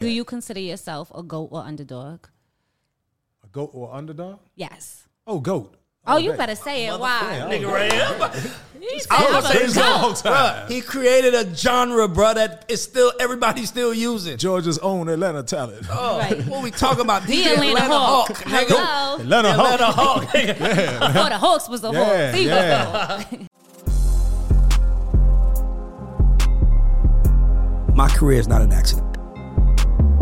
Do you consider yourself a goat or underdog? A goat or underdog? Yes. Oh, goat. Oh, you better say it. Why? Nigga right here. He said I'm I'm gonna a say this a goat. long time. He created a genre, bro, that is still everybody's still using. Georgia's own Atlanta talent. Oh, Right. what we talking about? The DJ Atlanta Hawk. nigga. Hello. Atlanta Hawk. Atlanta Hawk. nigga. Before the Hawks was the Yeah, Hawks. He yeah. was the Hawk. My career is not an accident.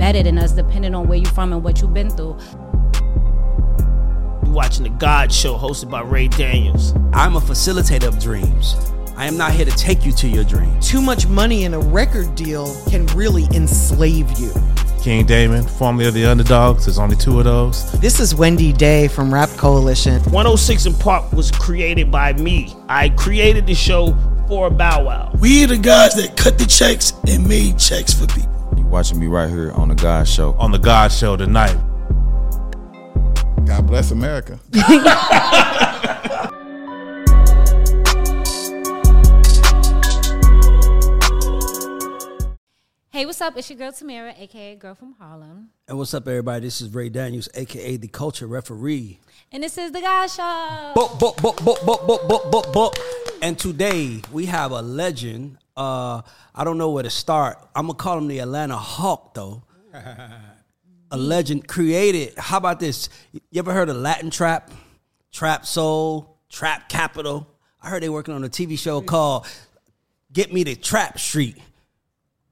Better than us, depending on where you're from and what you've been through. You're watching the GAUDS Show hosted by Ray Daniels. I'm a facilitator of dreams. I am not here to take you to your dreams. Too much money in a record deal can really enslave you. King Damon, formerly of the Underdogs. There's only two of those. This is Wendy Day from Rap Coalition. 106 in Park was created by me. I created the show for Bow Wow. We are the guys that cut the checks and made checks for people. You watching me right here on the GAUDS Show. On the GAUDS Show tonight. God bless America. Hey, what's up? It's your girl Tamira, aka Girl from Harlem. And what's up, everybody? This is Ray Daniels, aka the culture referee. And this is the GAUDS Show. Book, book, book, book, book, book, book, book, book. And today we have a legend. Uh, I don't know where to start. I'm gonna call him the Atlanta Hawk, though. a legend created. How about this? You ever heard of Latin trap, trap soul, trap capital? I heard they working on a TV show called "Get Me to Trap Street."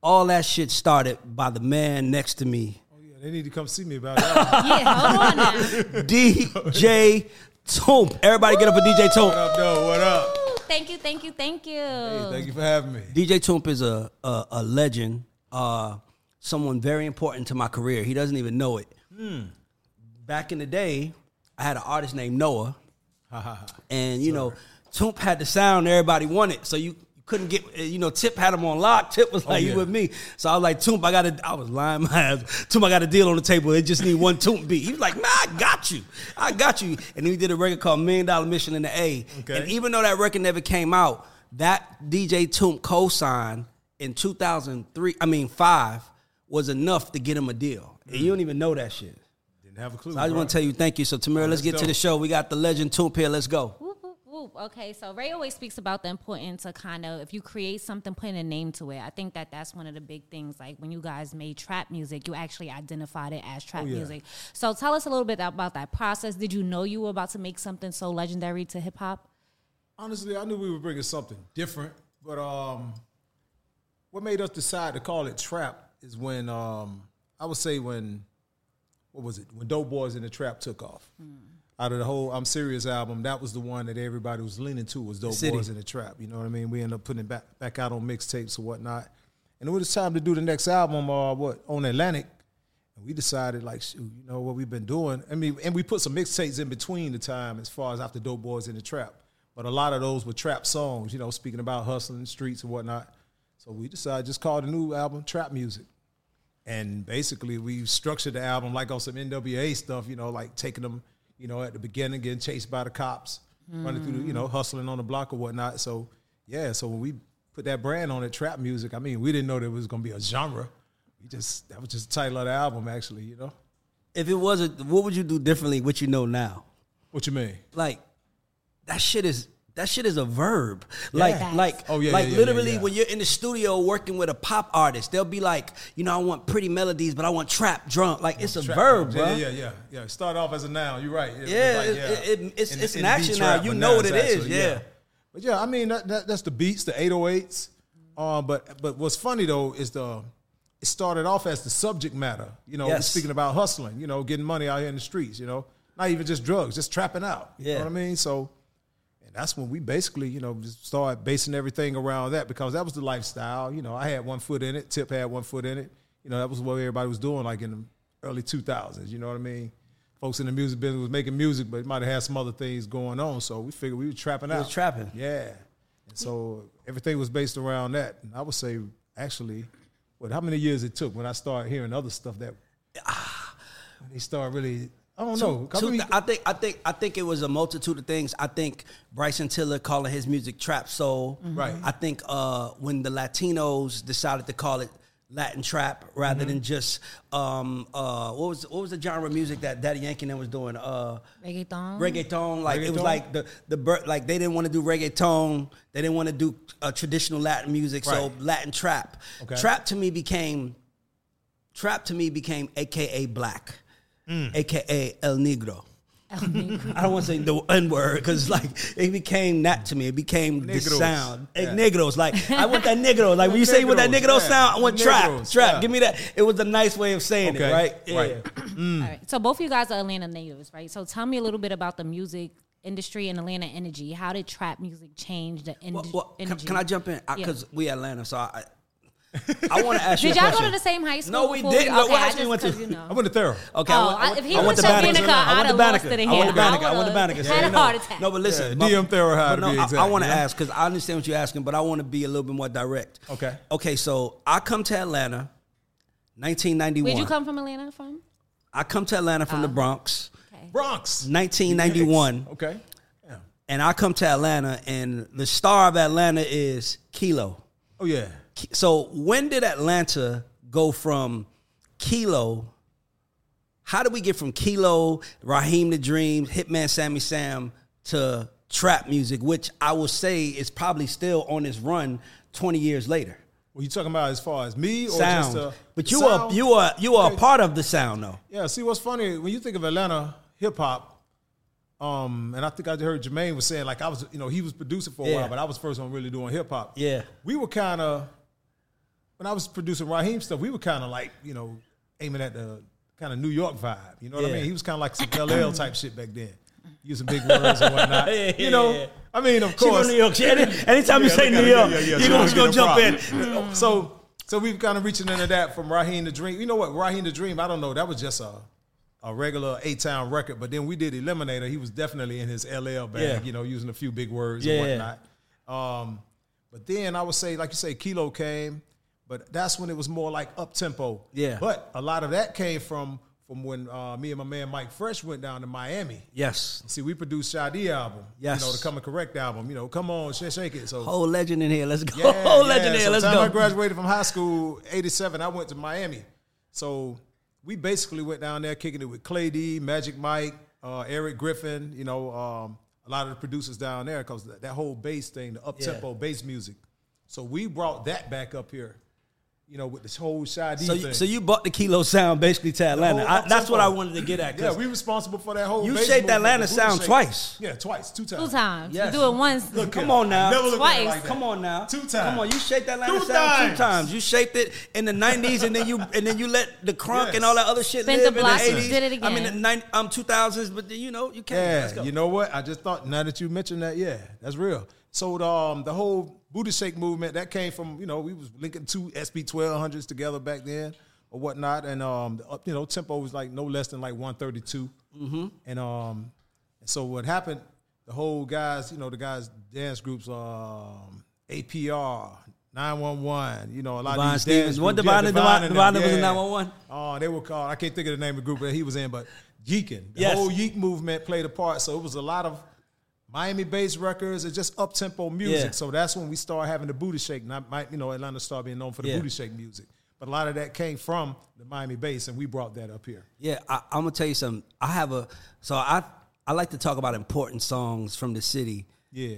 All that shit started by the man next to me, Oh yeah, They need to come see me about that. Yeah, hold on now. DJ Toomp. Everybody get up for DJ what up, though? What up? Ooh, Thank you, thank you, thank you. Hey, thank you for having me. DJ Toomp is a, a, a legend, uh, someone very important to my career. He doesn't even know it. Back in the day, I had an artist named Noah, and you know, Toomp had the sound everybody wanted, so you couldn't get, uh, you know, Tip had him on lock. Tip was like, yeah. "You with me?" So I was like, "Toomp, I got to." I was lying my ass. Toomp, I got a deal on the table. It just need one Toomp beat. He was like, "Man, I got you. I got you." And then we did a record called Million Dollar Mission in the A. Okay. And even though that record never came out, that DJ Toomp co-sign in 2003, I mean five, was enough to get him a deal. And you don't even know that shit. Didn't have a clue. So I just want to tell you thank you. So Tamira, let's get to the show. We got the legend Toomp here. Let's go. Whoop. Okay, so Ray always speaks about the importance of kind of if you create something, putting a name to it. I think that that's one of the big things. Like when you guys made trap music, you actually identified it as trap Oh, yeah. music. So tell us a little bit about that process. Did you know you were about to make something so legendary to hip hop? Honestly, I knew we were bringing something different, but um, what made us decide to call it trap is when um, I would say when what was it when Dope Boys in the Trap took off. Out of the whole I'm Serious album, that was the one that everybody was leaning to was Dope City. Boys in the Trap. You know what I mean? We ended up putting it back back out on mixtapes or whatnot. And it was time to do the next album, uh, what on Atlantic. And we decided, like, shoot, you know what we've been doing. I mean, and we put some mixtapes in between the time as far as after Dope Boys in the Trap. But a lot of those were trap songs, you know, speaking about hustling streets and whatnot. So we decided just call the new album Trap Music. And basically, we structured the album like on some NWA stuff, you know, like taking them, you know, at the beginning, getting chased by the cops, running through, the, you know, mm. hustling on the block or whatnot. So, yeah, so when we put that brand on it, trap music, I mean, we didn't know there was going to be a genre. We just, that was just the title of the album, actually, you know? If it wasn't, what would you do differently? What you know now? What you mean? Like that shit is that shit is a verb. Like Yeah. like Oh, yeah, like yeah, yeah, literally yeah, yeah. when you're in the studio working with a pop artist, they'll be like, you know, I want pretty melodies, but I want trap drum. Like it's a Trap verb, bro. Yeah, yeah, yeah, yeah. Start off as a noun. You're right. It- it's Yeah, like, it- it- it- it's- In- it's in an action now. You know what it's it is, actually- yeah. But yeah, I mean that, that that's the beats, the 808s. Um, but but what's funny though is the it started off as the subject matter. You know, Yes. speaking about hustling. You know, getting money out here in the streets. You know, not even just drugs, just trapping out. You Yeah. know what I mean? So. And that's when we basically, you know, just started basing everything around that because that was the lifestyle. You know, I had one foot in it. Tip had one foot in it. You know, that was what everybody was doing, like in the early 2000s. You know what I mean? Folks in the music business was making music, but it might have had some other things going on. So we figured we were trapping We out. was trapping. Yeah. And so everything was based around that. And I would say, actually, what? How many years it took when I started hearing other stuff that when they started really? I don't know. Two- Couple- two- I think I think I think it was a multitude of things. I think Bryson Tiller calling his music trap soul. Right. I think uh, when the Latinos decided to call it Latin trap rather than just um, uh, what was what was the genre of music that Daddy Yankee and them was doing? Uh, Reggaeton. reggaeton. Like it was like the the bir- like they didn't want to do reggaeton. They didn't want to do uh, traditional Latin music. So Latin trap. Okay. Trap to me became trap to me became AKA black, Mm. AKA El Negro. I don't want to say the N word because like it became that to me. It became the sound. Yeah. Negros. Like I want that negro. Like when you say with that Negros, negro yeah. sound, I want trap. Negros, Trap. yeah. Give me that. It was a nice way of saying Okay, it, right? right. All right. So both of you guys are Atlanta natives, right? So tell me a little bit about the music industry and Atlanta energy. How did trap music change the ind- Well, well, can, energy? can I jump in? Yeah. Because we Atlanta, so I, I want to ask you. Did y'all go to the same high school? No, we didn't. Okay, What high I school you went to? 'cause, you know. I went to Therrell. Okay, Oh, I went, I- if he I went to said Banneker. Banneker, I went to have Banneker. lost it in I went to Banneker. I I went to Banneker. had a heart attack. No, but listen, Yeah, DM Therrell had to no, be I- I, want to ask because I understand what you're asking, but I want to be a little bit more direct. Okay. Okay, so I come to Atlanta, 1991. Where'd you come from, Atlanta? From? I come to Atlanta from the oh. Bronx, Bronx. 1991, Okay. Yeah. and I come to Atlanta, and the star of Atlanta is Kilo. Oh yeah. So when did Atlanta go from Kilo? How did we get from Kilo, Raheem the Dream, Hitman Sammy Sam to trap music, which I will say is probably still on its run 20 years later? Were you talking about as far as me or sound. just uh, but you sound? are you are you are Okay. a part of the sound though. Yeah, see what's funny when you think of Atlanta hip hop, um, and I think I heard Jermaine was saying like I was, you know, he was producing for a Yeah. while, but I was first one really doing hip hop. Yeah. we were kind of when I was producing Raheem stuff, we were kind of like you know aiming at the kind of New York vibe. You know what I mean? He was kind of like some LL type shit back then, using big words and whatnot. Yeah, you know, yeah. I mean, of course, New York. Any- anytime you say New York, it. Yeah, yeah, yeah. you So gonna we go jump in. So, so we've kind of reaching into that from Raheem the Dream. You know what? Raheem the Dream, I don't know. That was just a a regular eight town record. But then we did Eliminator. He was definitely in his LL bag, Yeah. you know, using a few big words Yeah. and whatnot. Um, but then I would say, like you say, Kilo came, but that's when it was more like up tempo. Yeah. But a lot of that came from from when uh, me and my man Mike Fresh went down to Miami. Yes. See, we produced Shy D album. Yes. You know, the Come and Correct album. You know, come on, shake, shake it. So Whole legend in here. Let's go. yeah, Whole yeah. legend in here. So Let's time go. I graduated from high school, '87. I went to Miami, so we basically went down there kicking it with Clay D, Magic Mike, uh, Eric Griffin. You know, um, a lot of the producers down there because that, that whole bass thing, the up tempo bass music. So we brought that back up here. You know, with this whole Shy D So, thing. you, so you bought the kilo sound basically to Atlanta. whole I, that's what I wanted to get at. 'cause yeah, we responsible for that whole. You shaped Atlanta sound shake. twice. Yeah, twice, two times. Two times. Yes. You do it once. Look Come on now. Never looked at it Twice. like that. Come on now. Two times. Come on, you shaped that Atlanta Two sound two times. times. You shaped it in the nineties, and then you and then you let the crunk Yes. and all that other shit Spin live the in the eighties. did it again. I mean, the again. 90, um, two thousands, but then, you know you can't. Let's Yeah, go. you know what? I just thought now that you mentioned that, yeah, that's real. So the, um, the whole booty shake movement that came from you know we was linking two SB twelve hundreds together back then or whatnot, and um, the, you know tempo was like no less than like one thirty two, Mm-hmm. and um, and so what happened? The whole guys, you know, the guys dance groups, um, APR, 911. You know, a lot of these Stevens. dance What Divine- yeah, Divine- them, was in yeah. 911? Oh, they were called. I can't think of the name of the group that he was in, but Yeeking. The Yes. whole Yeek movement played a part. So it was a lot of Miami-based records and just up-tempo music. Yeah. So that's when we started having the booty shake. And I might, you know, Atlanta started being known for the Yeah. booty shake music. But a lot of that came from the Miami bass, and we brought that up here. Yeah, I, I'm gonna tell you something. I have a so I I like to talk about important songs from the city. Yeah.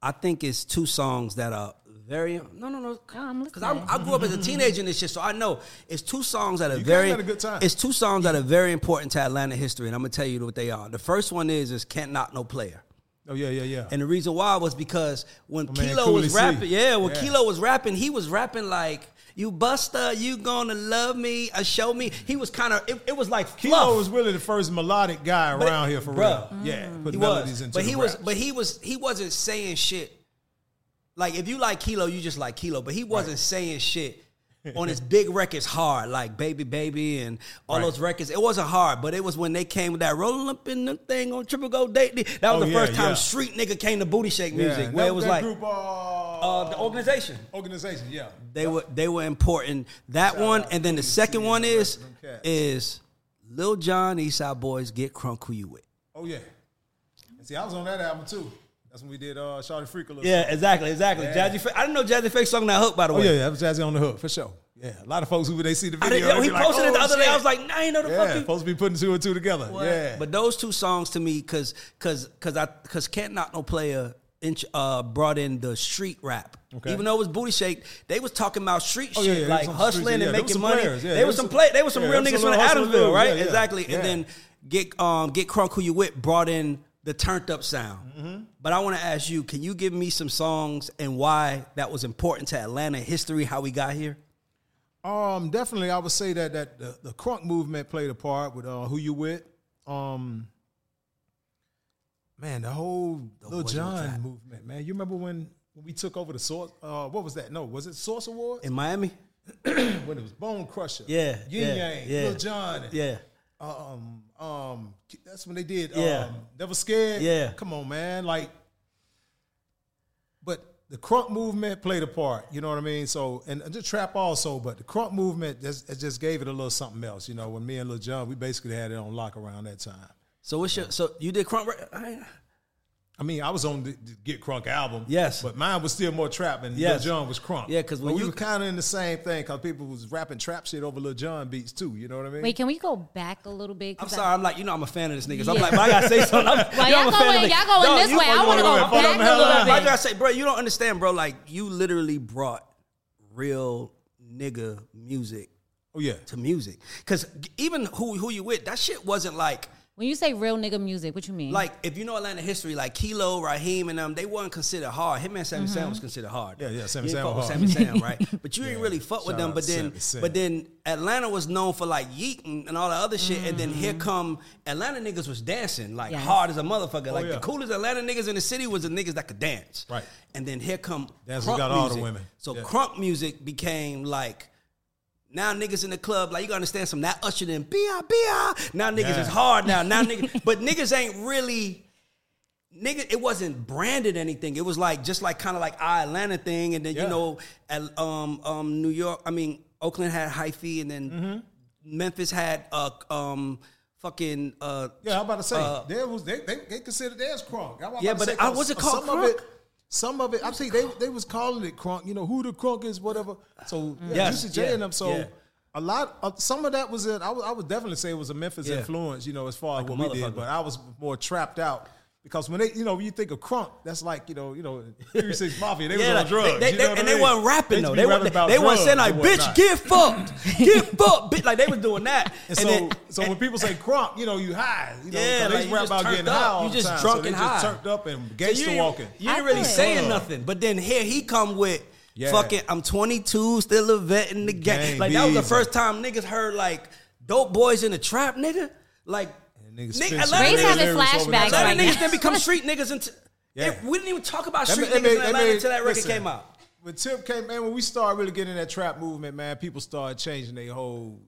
I think it's two songs that are very no no no I'm because I, I grew up as a teenager in this shit, so I know it's two songs that are You very had a good time. It's two songs that are very important to Atlanta history, and I'm gonna tell you what they are. The first one is is Can't Knock No Player. Oh yeah, yeah, yeah. And the reason why was because when My man Kilo Cooley was C. rapping, yeah, when Yeah. Kilo was rapping, he was rapping like, "You Buster, you gonna love me, uh, show me." He was kind of, it, it was like Kilo was really the first melodic guy But- around here for bruh. real. Yeah, put he melodies was, into but the he was, but he was, he wasn't saying shit. Like if you like Kilo, you just like Kilo, but he wasn't saying shit on his big records hard, like Baby Baby and all Right. those records. It wasn't hard, but it was when they came with that rolling up in the thing on Triple Go Date. That was Oh, the yeah, first time yeah. street nigga came to booty shake music, and where that- it was like group, uh, uh, the organization. organization, yeah. They were they were important. That one, and then the second one is is Lil Jon Eastside Boys Get Crunk Who You With. Oh yeah. And see, I was on that album too. That's when we did uh Shawty Freak a little Yeah, something. exactly, exactly. Yeah. Jazzy, I didn't know Jazzy Pha sung that hook by the way. Oh way. yeah, yeah, that was Jazzy on the hook for sure. Yeah, a lot of folks who they see the I video, yo, he be like, posted it the "Oh, other day. I was like, nah, ain't know the yeah, fuck. supposed to be putting two and two together. Yeah, But those two songs to me, cause cause cause I cause Can't not No Player int- uh, brought in the street rap. Okay. Even though it was booty shake, they was talking about street Oh, yeah, shit, yeah, like was on the streets, hustling yeah. and making money. players, they was some play. They was some real niggas from Adamsville, right? exactly. And then get um get Crunk Who You With brought in the turned up sound. Mm-hmm. But I want to ask you, can you give me some songs and why that was important to Atlanta history, how we got here? Um, definitely, I would say that that the, the crunk movement played a part with uh, who you with. Um, man, the whole Lil the Trap. John movement, man. You remember when, when we took over the source? Uh, what was that? No, was it Source Awards In Miami? when it was Bone Crusher? Yeah, Yin yeah, Yang, yeah. Lil Jon. Yeah. Um, um, that's when they did. Yeah. Um, Never scared. Yeah. Come on, man. Like, but the crunk movement played a part. You know what I mean? So, and the trap also, but the crunk movement just it just gave it a little something else. You know, when me and Lil Jon, we basically had it on lock around that time. So what's your so you did Crunk? I- I mean, I was on the, the Get Crunk album. Yes. But mine was still more trap and Yes. Lil Jon was crunk. Yeah, because when we you- were kind of in the same thing because people was rapping trap shit over Lil Jon beats too. You know what I mean? Wait, can we go back a little bit? I'm sorry. I'm like, you know, I'm a fan of this nigga. So I'm like, but I gotta say something. I'm, Well, you know, y'all I'm a fan going- y'all going this you- way. I wanna go wait, back a wait, little wait. bit. I gotta say, bro, you don't understand, bro. Like, you literally brought real nigga music oh yeah. to music. Cause even who who you with, that shit wasn't like. When you say real nigga music, what you mean? Like if you know Atlanta history, like Kilo, Raheem, and them, they weren't considered hard. Hitman and Sammy Mm-hmm. Sam was considered hard. Yeah, yeah, Sammy You Sam didn't was hard. Sammy Sam, right? But you didn't really fuck with Shout them. But then, Sam. but then Atlanta was known for like yeeting and all the other shit. And then Mm-hmm. here come Atlanta niggas was dancing like Yes. hard as a motherfucker. like Oh, yeah. the coolest Atlanta niggas in the city was the niggas that could dance. Right. And then here come Dancers crunk got all the women. So Yeah. crunk music became like. Now niggas in the club, like you gotta understand some that ushered in bia bia. Now niggas Yeah. is hard now. Now niggas, but niggas ain't really nigga. It wasn't branded anything. It was like just like kind of like our Atlanta thing, and then Yeah. you know, at, um, um, New York. I mean, Oakland had hyphy, and then Mm-hmm. Memphis had uh, um, fucking uh, Yeah, I'm about to say uh, there was they they, they considered theirs crunk. Yeah, to but it- 'cause what's it called, Some of it, crunk? Some of it. I think they they was calling it crunk. You know who the crunk is, whatever. So yeah, Yes, Juicy J yeah, and them. So yeah. a lot of some of that was it. I would, I would definitely say it was a Memphis influence. You know, as far Like as what we did, but I was more trapped out. Because when they, you know, when you think of crunk, that's like, you know, you know, Three Six Mafia. They was on like, drugs. They, you they- and I they mean? weren't rapping though. be They rapping weren't. They weren't saying like, "Bitch, whatnot." get fucked, get fucked." Bitch, like they was doing that. And, so, then- so when people say crunk, you know, you high. You know, Yeah, 'cause like they you rap about getting up. high all You the just time. drunk so they and just high. turned up and So gangster you, walking. You ain't I really saying nothing. But then here he come with Yeah. fucking I'm 22, still a vet in the game. Gang Like that was the first time niggas heard like dope boys in the trap, nigga. Like niggas nigga, spin Atlanta some Ray's niggas, having lyrics over flashbacks the Atlanta right niggas now. then become street niggas until Yeah. we didn't even talk about street made- niggas that in Atlanta that until that record listen, came out. When Tip came, man, when we started really getting that trap movement, man, people started changing their whole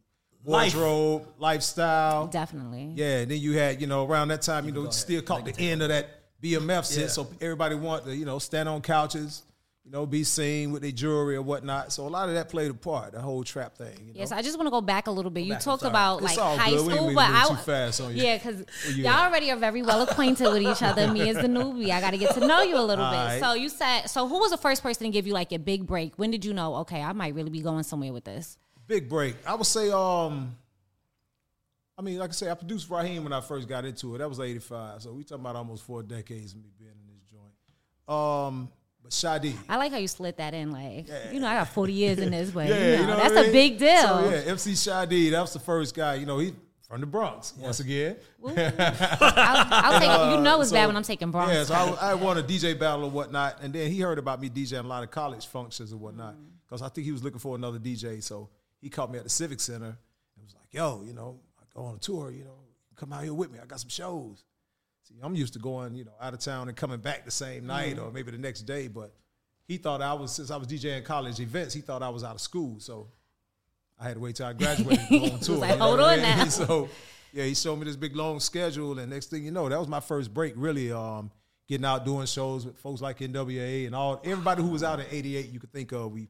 Life. wardrobe, lifestyle. Definitely. Yeah, and then you had, you know, around that time, you know, still caught the end of that BMF shit. Yeah. So everybody wanted to, you know, stand on couches, you know, be seen with their jewelry or whatnot. So a lot of that played a part, the whole trap thing. You know? Yes, I just want to go back a little bit. You back, talked about It's like all high good. School, but I too fast on you. yeah, because you y'all at? already are very well acquainted with each other. Me as the newbie, I got to get to know you a little bit. Alright. So you said, so who was the first person to give you like a big break? When did you know? Okay, I might really be going somewhere with this. Big break. I would say, um, I mean, like I say, I produced Raheem when I first got into it. That was '85. So we talking about almost four decades of me being in this joint. Um, but Shy D. I like how you slid that in. Like, you know, I got forty years in this, but Yeah, you know, you know that's I a mean? big deal. So yeah, MC Shy D, that was the first guy. You know, he from the Bronx once again. I'll, I'll take. You know, it's So, bad when I'm taking Bronx. Yeah, so I, I won a DJ battle or whatnot, and then he heard about me DJing a lot of college functions and whatnot mm-hmm. because I think he was looking for another DJ. So he called me at the Civic Center and was like, "Yo, you know, I go on a tour. You know, come out here with me. I got some shows." See, I'm used to going, you know, out of town and coming back the same night or maybe the next day, but he thought I was since I was DJing college events. He thought I was out of school, so I had to wait till I graduated to go on tour. like, "Hold on now. So yeah, he showed me this big long schedule, and next thing you know, that was my first break. Really, um, getting out doing shows with folks like NWA and all everybody who was out in '88 you could think of. We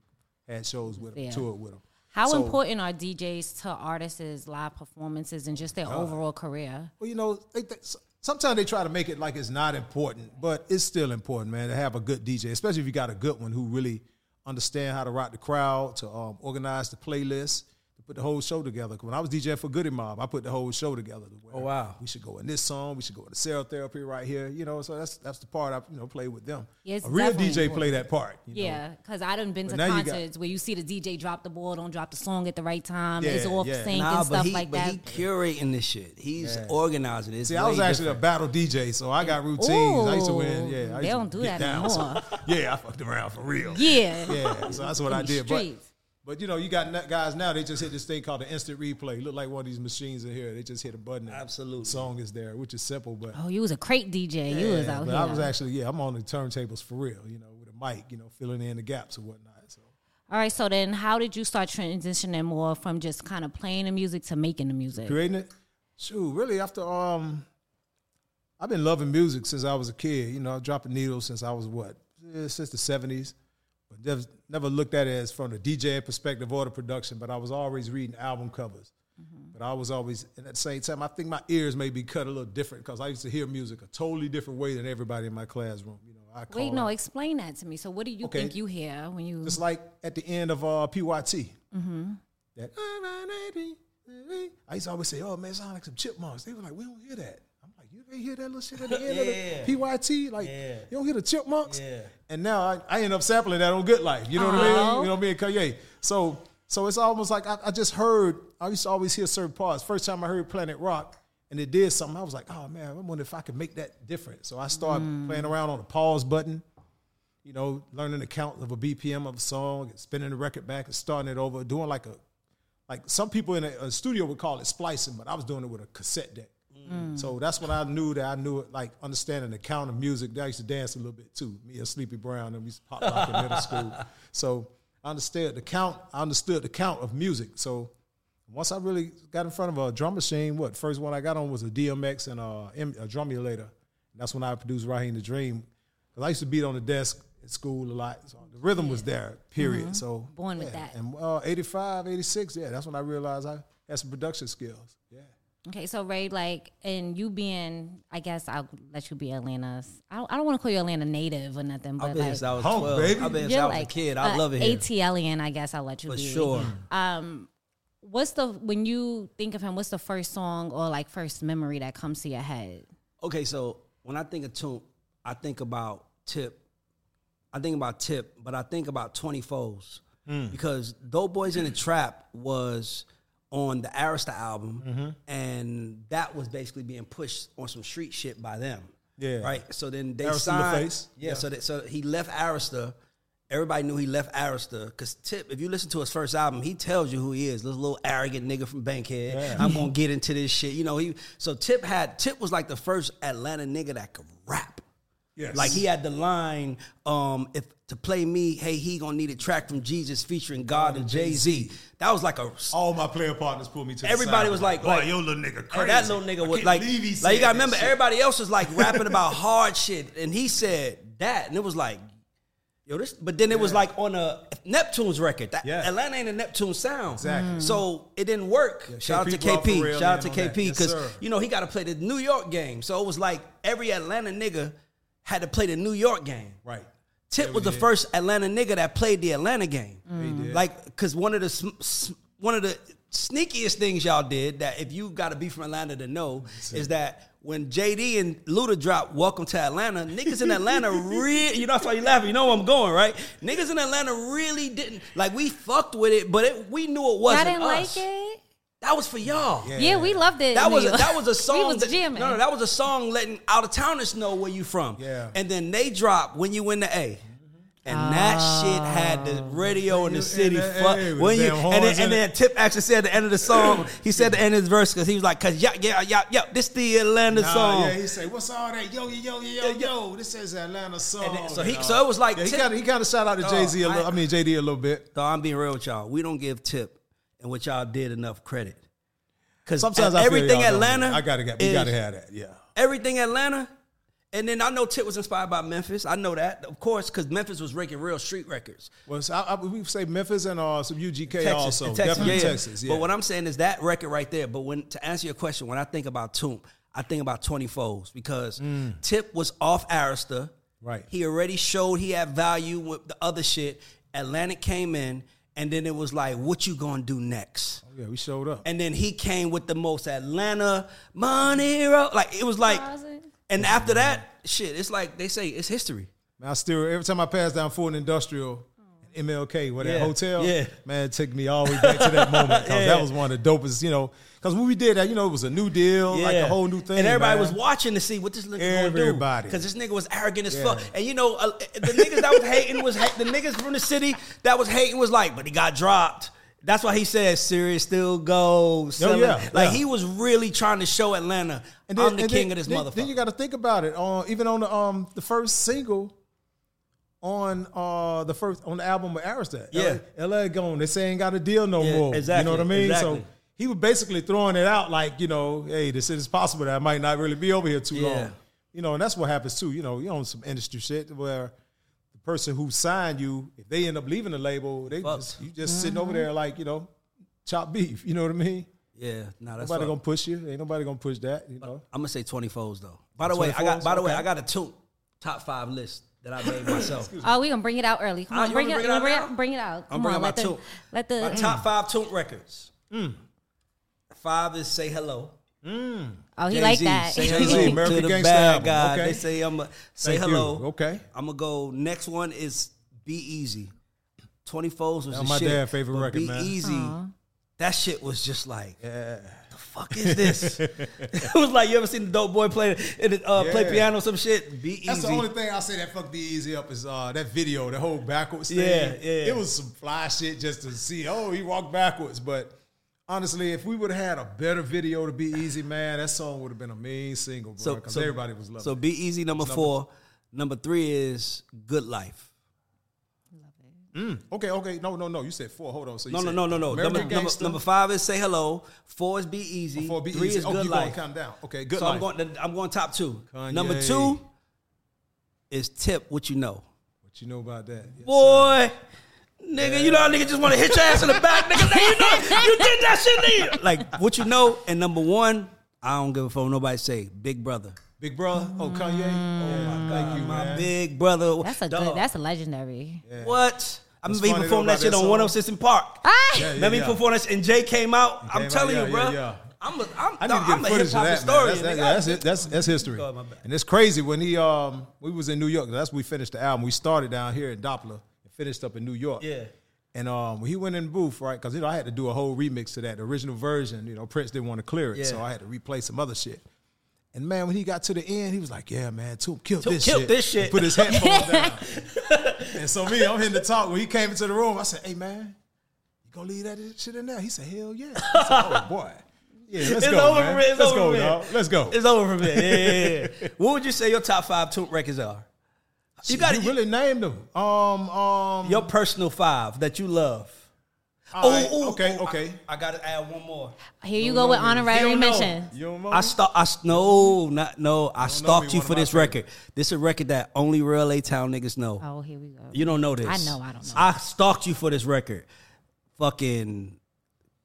had shows with them, Yeah. toured with them. How So- important are DJs to artists' live performances and just their Oh. overall career? Well, you know, they, they, sometimes they try to make it like it's not important, but it's still important, man, to have a good DJ, especially if you got a good one who really understand how to rock the crowd, to um, organize the playlist, put the whole show together. When I was DJing for Goodie Mob, I put the whole show together. to where Oh, wow. We should go in this song. We should go in the cell therapy right here. You know, so that's that's the part I you know play with them. Yeah, it's a real DJ important. play that part. you. Yeah, because I done been But to now you got- concerts where you see the DJ drop the ball, don't drop the song at the right time, Yeah, it's off yeah. sync Nah, and but stuff he, like but that. he curating this shit. He's Yeah. organizing it. It's See, I was actually different. a battle DJ, so I got routines. I used to win. Yeah, I used They don't do that down. So, anymore. yeah, I fucked around for real. Yeah. yeah. So that's what I In the did. But, streets. but you know, you got guys now. They just hit this thing called the instant replay. Look like one of these machines in here. They just hit a button. And Absolutely. song is there, which is simple. But oh, you was a crate DJ. you was out but here. I was actually yeah. I'm on the turntables for real. You know, with a mic. You know, filling in the gaps or whatnot. So All right, so then how did you start transitioning more from just kind of playing the music to making the music? creating it. Shoot, really after um, I've been loving music since I was a kid. You know, I was dropping needles since I was what eh, since the seventies, but never, never looked at it as from the DJ perspective or the production. But I was always reading album covers. But I was always, and at the same time, I think my ears may be cut a little different because I used to hear music a totally different way than everybody in my classroom. You know, I Wait, it- no, explain that to me. So what do you Okay. think you hear when you It's like at the end of uh, PYT. Mhm. That I used to always say, "Oh man, it sound like some chipmunks." They were like, "We don't hear that." I'm like, "You hear that little shit at the end Yeah. of the PYT? Like, Yeah. you don't hear the chipmunks?" Yeah. And now I, I end up sampling that on Good Life. You know what I mean? You know me and Kanye. So so it's almost like I, I just heard. I used to always hear certain parts. First time I heard Planet Rock. And it did something. I was like, oh man, I wonder if I could make that different. So I started Mm. playing around on the pause button you know, learning the count of a BPM of a song, spinning the record back and starting it over, doing like a, like some people in a, a studio would call it splicing, but I was doing it with a cassette deck. Mm. So that's when I knew that I knew it, like understanding the count of music. I used to dance a little bit too. Me and Sleepy Brown, and we used to pop rock in middle school. So I understood the count. I understood the count of music. So once I really got in front of a drum machine, what first one I got on was a DMX and a, a drumulator. That's when I produced Raheem the Dream. Because I used to beat on the desk at school a lot. So the rhythm was there, period. Mhm. So Born with that. And uh, 85, 86, yeah, that's when I realized I had some production skills. Yeah. Okay, so Ray, like, and you being, I guess I'll let you be Atlanta's. I don't, I don't want to call you Atlanta native or nothing, but I've been like, since I was Hunk, 12. baby. I've been since you're I was like a kid. I a love it here. ATLian, I guess I'll let you For be. sure. Um, what's the when you think of him? What's the first song or like first memory that comes to your head? Okay, so when I think of Toomp, I think about Tip. I think about Tip, but I think about 20 Foes. Because Dope Boys in the Trap was on the Arista album, mm-hmm. and that was basically being pushed on some street shit by them. Yeah. Right? So then they Arista signed. LaFace. Yeah, Yeah. so that, so he left Arista. Everybody knew he left Arista because Tip, if you listen to his first album, he tells you who he is. This little arrogant nigga from Bankhead. Yeah. I'm gonna get into this shit. You know, he so Tip had Tip was like the first Atlanta nigga that could rap. Yes. Like he had the line, um, if to play me, hey, he gonna need a track from Jesus featuring God and Jay Z. That was like a All my player partners pulled me to the Everybody was like, boy, like your little nigga crazy. that little nigga was like, like you gotta remember, shit. everybody else was like rapping about hard shit, and he said that, and it was like, Yo, this, but then it was like on a Neptune's record. That Yeah. Atlanta ain't a Neptune sound. Exactly. So it didn't work. Shout out to KP KP. Shout out to in on that. KP because sir. you know he got to play the New York game. So it was like every Atlanta nigga had to play the New York game. Right. Tip Yeah, was the did. first Atlanta nigga that played the Atlanta game. Mm. did. Like, cause one of the sm- s- one of the sneakiest things y'all did that if you got to be from Atlanta to know is that when JD and Luda dropped "Welcome to Atlanta," niggas in Atlanta really, you know, that's why you laughing. You know where I'm going, right? Niggas in Atlanta really didn't like. We fucked with it, but it, we knew it wasn't didn't us. like it. That was for y'all. Yeah, we loved it. That was a, that was a song. we was that, jamming. No, no, that was a song letting out of towners know where you from. Yeah. And then they drop when you win the A. And that shit had the ah. radio in the city. in the Fuck, A when you and then, and then Tip actually said at the end of the song, he said the end of his verse because he was like, "Cause yeah, yeah, yeah, yeah, this the Atlanta Nah, song." Yeah, he say, "What's all that? Yo, yo, yo, yo, yo, This is Atlanta song." Then- so he- know. so it was like yeah, he Tip- kind of he kind of shout out to Jay Z a little. I- I, mean JD a little bit. So I'm being real with y'all. We don't give Tip and what y'all did enough credit. Because Sometimes everything. Atlanta, I gotta get. We gotta have that. Yeah. everything Atlanta. And then I know Tip was inspired by Memphis. I know that, of course, because Memphis was breaking real street records. Well, so I, I, we say Memphis and uh, some UGK also. and Texas, Definitely yeah. Texas. Yeah. But what I'm saying is that record right there. But when to answer your question, when I think about Toomp, I think about 20 Foes because Tip was off Arista. Mm. Right. He already showed he had value with the other shit. Atlantic came in, and then it was like, what you gonna do next? Oh, yeah, we showed up. And then he came with the most Atlanta money. Ro-" Like it was like, and after that, shit, it's like they say it's history. Man, I still every time I pass down Fulton Industrial, MLK, where that hotel, yeah. man, it took me all the way back to that moment because Yeah. that was one of the dopest. You know, because when we did that, you know, it was a new deal, like a whole new thing, And everybody man. was watching to see what this nigga was gonna do. Everybody. Because this nigga was arrogant as Yeah. fuck. And you know, uh, the niggas that was hating was ha- the niggas from the city that was hating was like, but he got dropped. That's why he said Sirius still goes. Oh, yeah, Like yeah. he was really trying to show Atlanta, And then, I'm the king then- of this then, motherfucker. Then you got to think about it. On even on the um the first single on uh the first on the album with Arista. Yeah. LA, LA gone. They say ain't got a deal no Yeah, more. exactly, You know what I mean? exactly. So he was basically throwing it out like you know, hey, this is possible that I might not really be over here too Yeah. long. You know, and that's what happens too. You know, you own some industry shit where the person who signed you, if they end up leaving the label, they Fucked. just, you just sitting over there like you know, chop beef. You know what I mean? yeah, nah, that's nobody gonna push you. Ain't nobody gonna push that. You know. I'm gonna say 20 foes though. By the way, I got foes? by the way, I got a two top five list that I made myself. Oh, we gonna bring it out early. Come Ah, on, you bring it, bring it out bring, it, bring it out. I'm bringing on, my let the, two. let the My top five Toomp records. Mm. Five is Say Hello. Oh, he like Jay-Z, that. Say Jay-Z, hello American to the Gangsta bad album. guy. Okay. They say I'm a, say Thank you. hello. Okay. I'm gonna go. Next one is Be Easy. Twenty foes was That's the my shit. dad's favorite but record, Be man. Easy. Aw. That shit was just like, the fuck is this? it was like you ever seen the dope boy play it, uh, play piano or some shit. Be easy. That's the only thing I say that fuck be easy up is uh, that video, the whole backwards thing. Yeah, yeah. It was some fly shit just to see. Oh, he walked backwards, but honestly, if we would have had a better video to be easy, man, that song would have been a mean single, bro. so, Because so everybody was loving. So it. Be Easy number Number- four. Number three is Good Life. Mm, okay, okay, no, no, no. You said four. Hold on. So you No, no, said no, no, no. American Number, number, number five is Say Hello. Four is Be Easy. Four, Be Three Easy. is Oh, Good you going Life. calm down. Okay, Good so Life. I'm going. To, I'm going top two. Kanye. Number two is Tip. What you know, What you know about that? Yes, boy? Nigga, you know how nigga just want to hit your ass in the back, nigga. Now you know you did that shit, nigga. Like what you know. And number one, I don't give a fuck. Nobody say Big Brother. Big brother. Oh, Kanye. Oh my thank you, My man. big brother. That's a Dog. good. That's a legendary. What? I What's remember he funny performed though that shit about on that 106 in Park. Ah! Yeah, yeah, Remember yeah. he performed that shit and Jay came out. I'm came telling out, you, bro. yeah, yeah. I'm a, I'm, I need to I'm get a footage hip hop of that, historian. man. That's, nigga. that's, that's, that's, that's history. Go my bad. And it's crazy when he um we was in New York. That's when we finished the album. We started down here in Doppler and finished up in New York. Yeah. And um, when he went in the booth, right? Because you know I had to do a whole remix to that. The original version, you know, Prince didn't want to clear it, Yeah. so I had to replay some other shit. And man, when he got to the end, he was like, "Yeah, man, Toomp killed this killed shit." this shit. Put his headphones down. and so me, I'm hitting the talk. When he came into the room, I said, "Hey, man, you gonna leave that shit in there?" He said, "Hell yeah." I said, "Oh boy, yeah, let's It's go, over man. for me. It's let's over go, for me. dog. Let's go." It's over for me. Yeah, yeah, yeah. what would you say your top five Toomp records are? You got to really name them. Um, um, your personal five that you love. All right, ooh, okay, ooh, okay. I, I gotta add one more. Here you go with honorary He don't know. mention. You don't know I me? stalk. I s- no, not no. I know stalked me, you one for of my this record. This is a record that only real A Town niggas know. Oh, here we go. You don't know this. I know, I don't know. I stalked you for this record. Fucking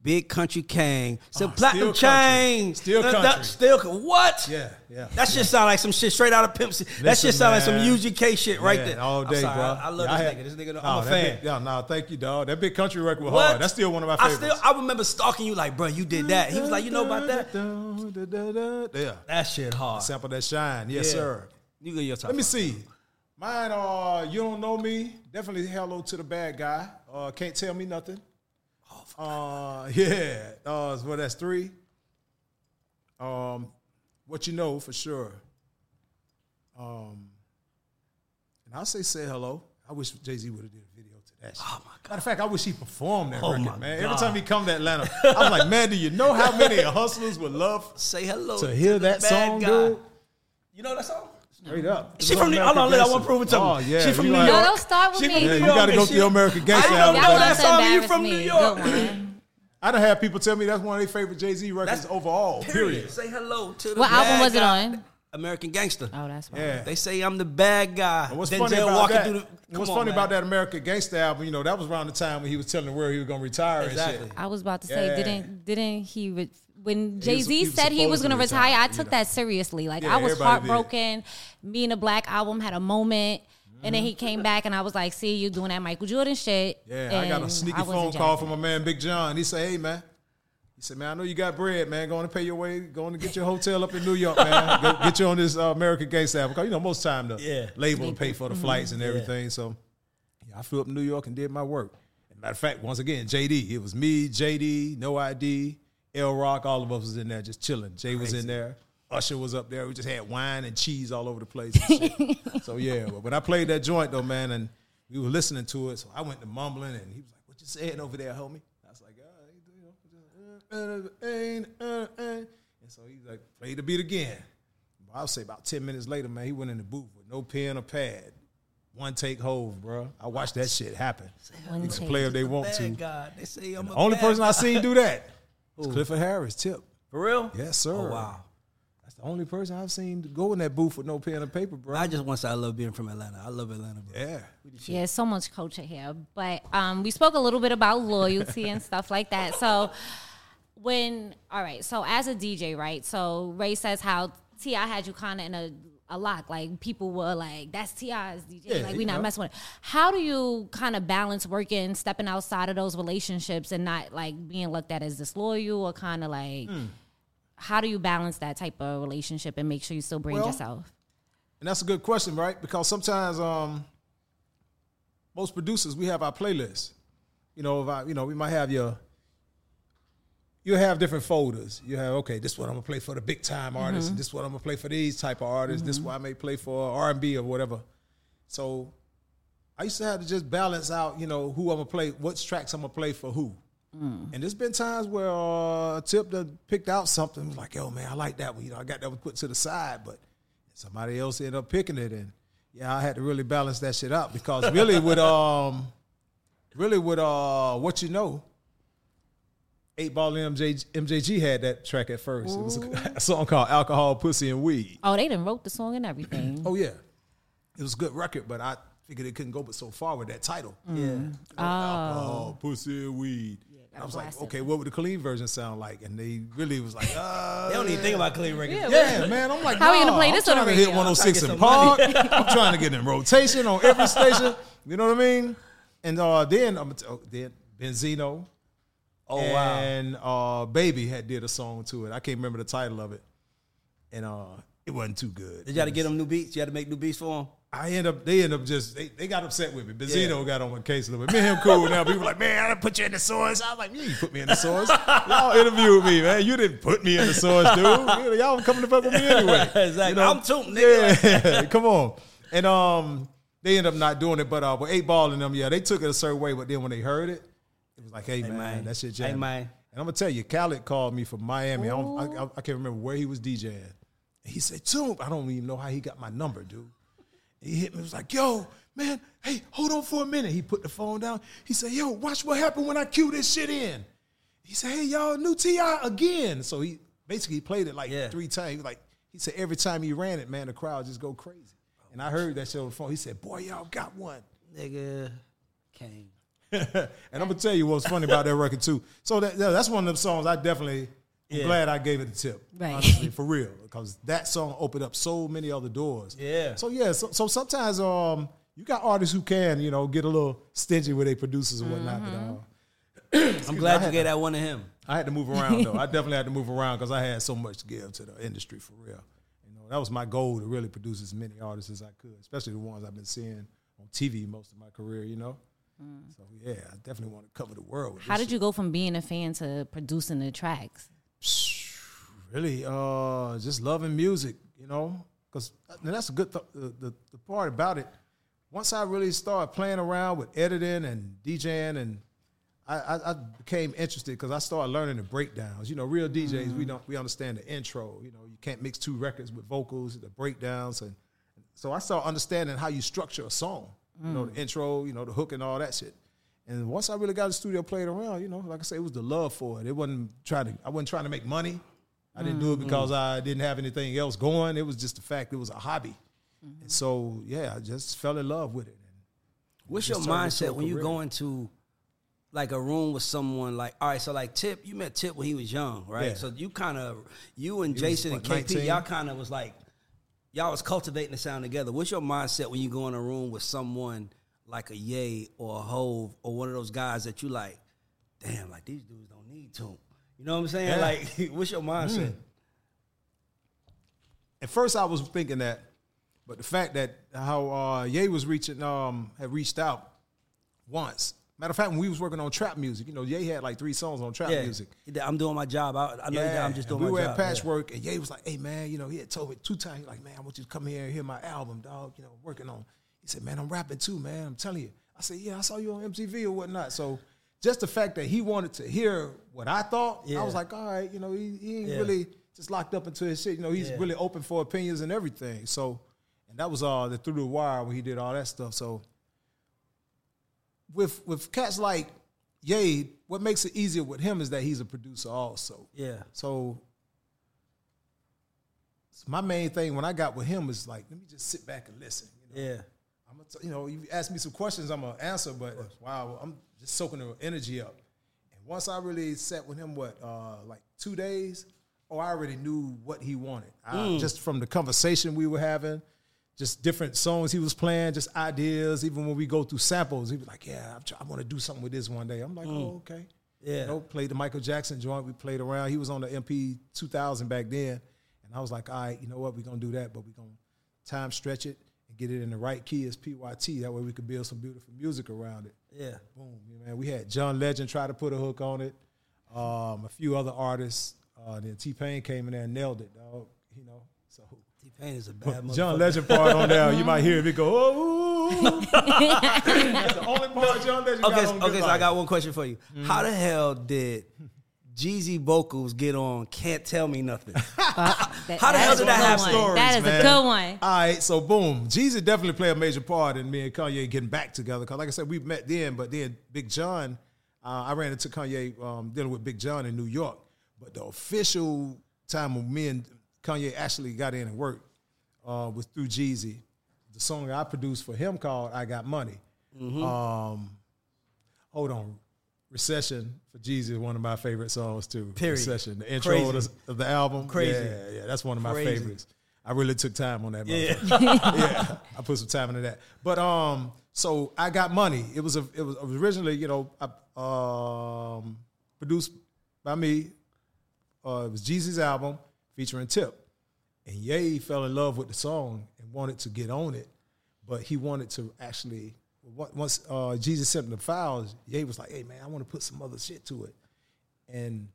Big Country Kang. Said Oh, platinum still country. chain. Still That- country. that- still what? Yeah, yeah. That shit sound like some shit straight out of Pimp. C. that Listen, shit sound like some man. UGK shit right Yeah, there. all day, sorry, bro. I, I love Yeah, this had- nigga. This nigga, Nah, I'm a fan. Big, yeah, no, thank you, dog. That big country record was What? hard. That's still one of my favorites. I still, I remember stalking you like, bro, you did that. He was like, you know about that? Yeah. That shit hard. Sample that shine. Yes, Yeah. sir. You get your top. Let me see. Mine, uh, you don't know me. Definitely hello to the bad guy. Uh, can't tell me nothing. Uh, yeah. Uh, well, that's three. Um, what you know for sure. Um, and I'll say say hello. I wish Jay Z would have did a video to that. Shit. Oh my god! Matter of fact, I wish he performed that Oh record, man. Every time he come to Atlanta, I was like, man, do you know how many hustlers would love Say hello to hear the that song, guy. dude? You know that song? Straight up. She from New- hold on, let- I wanna prove it to Oh, yeah. She from you New like- No, don't start with She me. from Yeah, New you got to go and to she- the American Gangster I didn't know Y'all that song. You from. New York. Good one. I done had people tell me that's one of their favorite Jay Z records That's- overall. Period. Say hello to the What album bad was it on? American Gangster. Oh, that's right. Yeah. They say I'm the bad guy. And what's Denzel funny about that? the- what's on, funny man. about that American Gangster album? You know, that was around the time when he was telling the world he was gonna retire Exactly. and shit. I was about to say, Yeah. didn't didn't he? Re- when Jay Z said he was going to retire, retire, I you took know. that seriously. Like Yeah, I was everybody did. heartbroken. Me and the Black album had a moment, and Mm-hmm. then he came back, and I was like, "See, you doing that Michael Jordan shit." Yeah, I got a sneaky phone call from my man Big John. He said, "Hey man," he said, "Man, I know you got bread, man. Going to pay your way, going to get your hotel up in New York, man. Go, get you on this uh, American Gangster because you know most time the Yeah. label will pay for the flights and everything. So yeah, I flew up to New York and did my work. And matter of fact, once again, JD, it was me, JD, No ID, L Rock, all of us was in there just chilling. Jay was in there. Usher was up there. We just had wine and cheese all over the place. so yeah, but when I played that joint though, man, and we were listening to it, so I went to mumbling, and he was like, "What you saying over there, homie?" I was like, "Ah, you know, just, uh, uh, uh, uh, uh." And so he's like, "Play the beat again." I'll say about ten minutes later, man, he went in the booth with no pen or pad. One take Hov, bro. I watched that shit happen. One You can play if they want to. Bad guy. They say I'm The a only bad person guy. I seen do that was Clifford Harris. Tip. For real? Yes, sir. Oh, wow. That's the only person I've seen go in that booth with no pen and paper, bro. I just want to say I love being from Atlanta. I love Atlanta, bro. yeah. Yeah, so much culture here. But um, we spoke a little bit about loyalty and stuff like that. So when all right, so as a DJ, right? So Ray says how Ti had you kind of in a a lock. Like people were like, "That's Ti's DJ. Yeah, like we not know. messing with it." How do you kind of balance working, stepping outside of those relationships, and not like being looked at as disloyal or kind of like? Hmm. How do you balance that type of relationship and make sure you still brand Well, yourself? And that's a good question, right? Because sometimes um, most producers we have our playlists. You know, if I, you know, we might have your you have different folders. You have okay, this one I'm gonna play for the big time artists, and this one I'm gonna play for these type of artists. This one I may play for R and B or whatever. So I used to have to just balance out, you know, who I'm gonna play, what tracks I'm gonna play for who. And there's been times where uh, Tip done picked out something was like, yo, man, I like that one. You know, I got that one put to the side, but somebody else ended up picking it, and yeah, I had to really balance that shit out because really with um, really with uh, what you know, Eight Ball and MJ, MJG had that track at first. It was a, a song called Alcohol, Pussy, and Weed. Oh, they done wrote the song and everything. Oh yeah, it was a good record, but I figured it couldn't go but so far with that title. Yeah. Alcohol, pussy, and weed. And I was like, okay, what would the clean version sound like? And they really was like, uh, They don't even think about clean records. yeah, man. I'm like, How are we gonna nah, play I'm this on trying the to hit 106 I'm in Park. I'm trying to get in rotation on every station. You know what I mean? And uh, then I'm oh, then Benzino. Oh, wow. And uh, Baby had did a song to it. I can't remember the title of it, and uh, it wasn't too good. Did you got to get them new beats? You had to make new beats for them? I end up, they end up just, they, they got upset with me. Benzino got on my case a little bit. Me and him cool now. People like, man, I didn't put you in the source. I was like, you put me in the source. Y'all interviewed me, man. You didn't put me in the source, dude. Y'all coming to fuck with me anyway. Exactly. I'm too, nigga. Yeah, come on. And um, they end up not doing it, but uh, with eight ball in them, yeah, they took it a certain way. But then when they heard it, it was like, hey, man, man. that shit Hey, man. And I'm gonna tell you, Khaled called me from Miami. I, don't, I, I, can't remember where he was DJing. And he said, "Toomp, I don't even know how he got my number, dude." He hit me. Was like, "Yo, man, hey, hold on for a minute." He put the phone down. He said, "Yo, watch what happened when I cue this shit in." He said, "Hey, y'all, new Ti again." So he basically played it like three times. He like he said, every time he ran it, man, the crowd just go crazy. And I heard that shit on the phone. He said, "Boy, y'all got one." Nigga, Kane. and I'm gonna tell you what's funny about that record too. So that, yeah, that's one of them songs I definitely. I'm Yeah. glad I gave it the tip, Right. honestly, for real, because that song opened up so many other doors. Yeah. So yeah, so, so sometimes um, you got artists who can, you know, get a little stingy with their producers and whatnot. But, uh, I'm glad you gave that one to him. I had to move around though. I definitely had to move around because I had so much to give to the industry for real. You know, that was my goal to really produce as many artists as I could, especially the ones I've been seeing on TV most of my career. You know, Mm. so yeah, I definitely want to cover the world. With How did you go from being a fan to producing the tracks? really uh just loving music you know? Because uh, that's a good th- the, the, the part about it. Once i really started playing around with editing and djing and i, I, I became interested because i started learning the breakdowns. You know real djs we mm-hmm. don't we understand the intro. You know you can't mix two records with vocals the breakdowns and so i started understanding how you structure a song you know the mm. intro you know the hook and all that shit and once I really got the studio played around, you know, like I say, it was the love for it. It wasn't trying to. I wasn't trying to make money. I didn't do it mm-hmm. because I didn't have anything else going. It was just the fact it was a hobby. Mm-hmm. And so, yeah, I just fell in love with it. What's your mindset when you go into like a room with someone like all right, so like Tip, you met Tip when he was young, right? Yeah. So you kind of you and He was, Jason what, and KP, 19? y'all kind of was like y'all was cultivating the sound together. What's your mindset when you go in a room with someone like a Ye or a Hov or one of those guys that you like? Damn, like these dudes don't need to. You know what I'm saying? Yeah. Like, what's your mindset? Mm. At first, I was thinking that, but the fact that how uh, Ye was reaching, um, had reached out once. Matter of fact, when we was working on trap music, you know, Ye had like three songs on trap Yeah, music. I'm doing my job. I, I know I'm just doing we my job. We were at Patchwerk, and Ye was like, "Hey man, you know, he had told me two times, like, man, I want you to come here and hear my album, dog. You know, working on." He said, "Man, I'm rapping too, man. I'm telling you." I said, "Yeah, I saw you on MTV or whatnot." So, just the fact that he wanted to hear what I thought, Yeah. I was like, "All right, you know, he, he ain't Yeah. really just locked up into his shit. You know, he's Yeah. really open for opinions and everything." So, and that was all the through the wire when he did all that stuff. So, with with cats like Ye, what makes it easier with him is that he's a producer also. Yeah. So, so my main thing when I got with him was like, let me just sit back and listen. You know? Yeah. I'm gonna t- you know, you ask me some questions, I'm gonna answer, but wow, I'm just soaking the energy up. And once I really sat with him, what, uh, like two days, oh, I already knew what he wanted. I- Mm. just from the conversation we were having, just different songs he was playing, just ideas. Even when we go through samples, he was like, "Yeah, I'm try- I want to do something with this one day." I'm like, Mm. "Oh, okay." Yeah. You know, played the Michael Jackson joint. We played around. He was on the MP 2000 back then, and I was like, "All right, you know what? We're gonna do that, but we're gonna time stretch it and get it in the right key as PYT. That way we could build some beautiful music around it." Yeah. Boom, yeah, man. We had John Legend try to put a hook on it. Um, a few other artists. Uh, then T Pain came in there and nailed it, dog. You know, so Pain is a bad John. Legend part on there. You might hear it go, "Oh." That's the only part John Legend Okay, got so- on okay. Good So I got one question for you. Mm-hmm. How the hell did Jeezy vocals get on? Can't tell me nothing. How the hell did a that good happen? one. That is a man. good one. All right, so boom, Jeezy definitely played a major part in me and Kanye getting back together. Cause like I said, we met then, but then Big Jon, uh, I ran into Kanye um, dealing with Big Jon in New York. But the official time when me and Kanye actually got in and worked uh, was through Jeezy. The song I produced for him called "I Got Money." Mm-hmm. Um, hold on, Recession for Jeezy is one of my favorite songs too. Period. Recession, the intro of the, of the album, Crazy. Yeah, yeah, that's one of my Crazy. favorites. I really took time on that. Yeah. yeah, I put some time into that. But um, so I got money. It was a, it was originally, you know, I, um, produced by me. Uh, it was Jeezy's album featuring Tip, and Ye fell in love with the song and wanted to get on it, but he wanted to actually. Once uh, Jeezy sent him the files, Ye was like, "Hey man, I want to put some other shit to it," and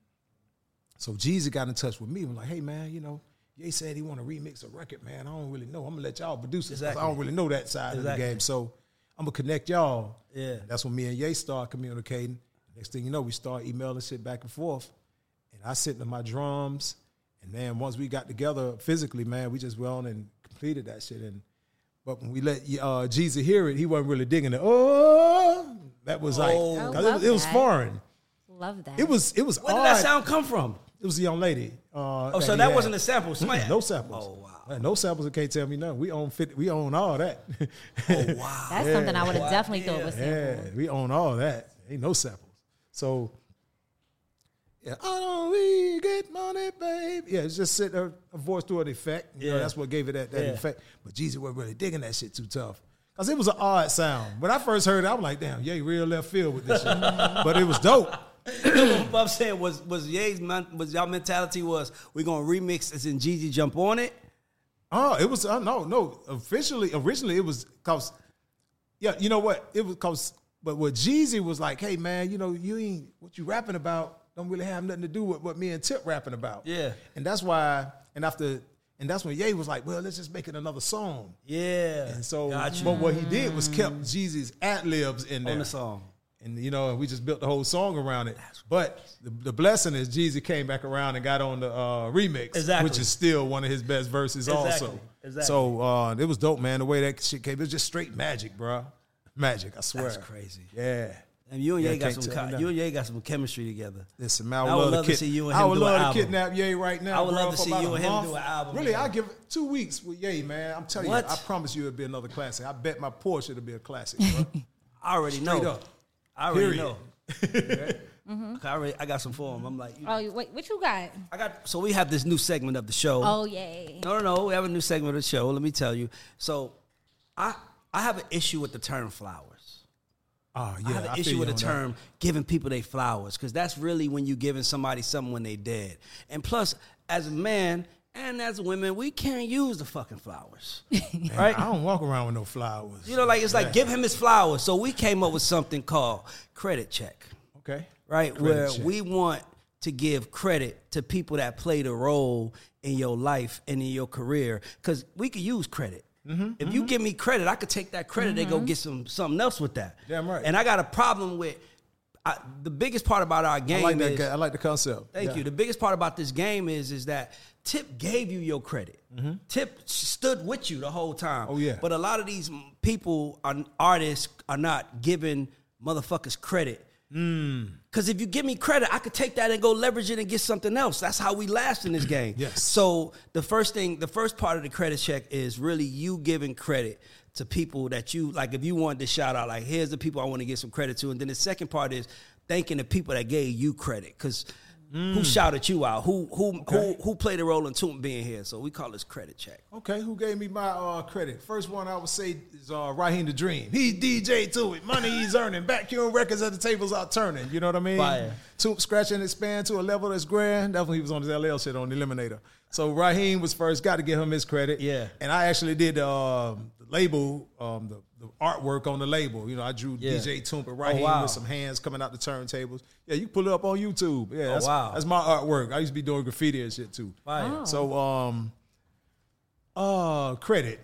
so Jeezy got in touch with me. and like, hey man, you know, Ye said he want to remix a record, man. I don't really know. I'm gonna let y'all produce it. Exactly. I don't really know that side Exactly. of the game. So I'm gonna connect y'all. Yeah. That's when me and Ye start communicating. Next thing you know, we start emailing shit back and forth. And I sent to my drums. And then once we got together physically, man, we just went on and completed that shit. And But when we let uh, Jeezy hear it, he wasn't really digging it. Oh, that was like Oh. it, was- it was that. foreign. Love that. It was it was Where odd. did that sound come from? It was a young lady. Uh, Oh, so that had. wasn't a sample. Mm, No samples. Oh, wow. Man, no samples. Can't tell me nothing. We own 50, We own all that. Oh, wow. That's something I would have definitely thought was Yeah, sample. we own all that. Ain't no samples. So, yeah, I don't really get money, babe. Yeah, it's just sit a, a voice through an effect. You know, Yeah. that's what gave it that, that Yeah. effect. But Jeezy wasn't really digging that shit too tough. Cause it was an odd sound. When I first heard it, I was like, damn, yeah, real left field with this shit. but it was dope. what I'm saying was was Ye's was y'all mentality was we gonna remix this and Jeezy jump on it. Oh, it was uh, no, no. Officially, originally it was cause yeah, you know what? It was cause but what Jeezy was like, hey man, you know, you ain't what you rapping about don't really have nothing to do with what me and Tip rapping about. Yeah. And that's why and after and that's when Ye was like, well, let's just make it another song. Yeah. And so Got you. but what he did was kept Jeezy's ad libs in there. on the song. And you know, and we just built the whole song around it. But the, the blessing is Jeezy came back around and got on the uh, remix, Exactly. which is still one of his best verses, Exactly. also. Exactly. So uh, it was dope, man. The way that shit came, it was just straight magic, bro. Magic, I swear. That's crazy. Yeah. And you and Yeah, Ye got some tell co- you and Ye got some chemistry together. Listen, man, I would, I would love, love to, to kid- see you and I him would do an love to album. kidnap Ye right now. I would bro, love to see you and him month. do an album Really, together. I give it two weeks with Ye, man. I'm telling What? you, I promise you it'll be another classic. I bet my Porsche it'll be a classic, bro. I already Straight know. up. I already Period. know. Mm-hmm. I already I got some for him. I'm like, you- Oh, wait, what you got? I got. So we have this new segment of the show. Oh, yay. No, no, no. We have a new segment of the show. Let me tell you. So, I I have an issue with the term flowers. Oh, yeah. I have an I issue with the on that. term giving people their flowers because that's really when you're giving somebody something when they dead. And plus, as a man and as a women, we can't use the fucking flowers, right? I don't walk around with no flowers. You know, like it's like Yeah. give him his flowers. So we came up with something called credit check, Okay. right? Credit Where check. we want to give credit to people that played a role in your life and in your career because we could use credit. Mm-hmm, if you give me credit, I could take that credit and go get some something else with that. Damn right. And I got a problem with I, the biggest part about our game. I like is. I like the concept. Thank Yeah. you. The biggest part about this game is is that Tip gave you your credit. Tip stood with you the whole time. Mm-hmm. Oh, yeah. But a lot of these people, are, artists, are not giving motherfuckers credit. Mm. Because if you give me credit, I could take that and go leverage it and get something else. That's how we last in this game. Yes. So the first thing, the first part of the credit check is really you giving credit to people that you like. If you wanted to shout out, like here's the people I want to give some credit to, and then the second part is thanking the people that gave you credit because. Who shouted you out? Who who Mm. Okay. who who played a role in Toomp being here? So we call this credit check. Okay, who gave me my uh, credit? First one I would say is uh, Raheem the Dream. He DJ to it. Money he's earning. Vacuum records at the tables are turning. You know what I mean? Fire. To scratch and expand to a level that's grand. That's when he was on his LL shit on Eliminator. So Raheem was first. Got to give him his credit. Yeah. And I actually did um, the label, um, the artwork on the label. You know, I drew Yeah. DJ Toomp and Raheem wow. with some hands coming out the turntables. Yeah, you can pull it up on YouTube. Yeah, that's, wow. that's my artwork. I used to be doing graffiti and shit too. Fire. So um uh credit.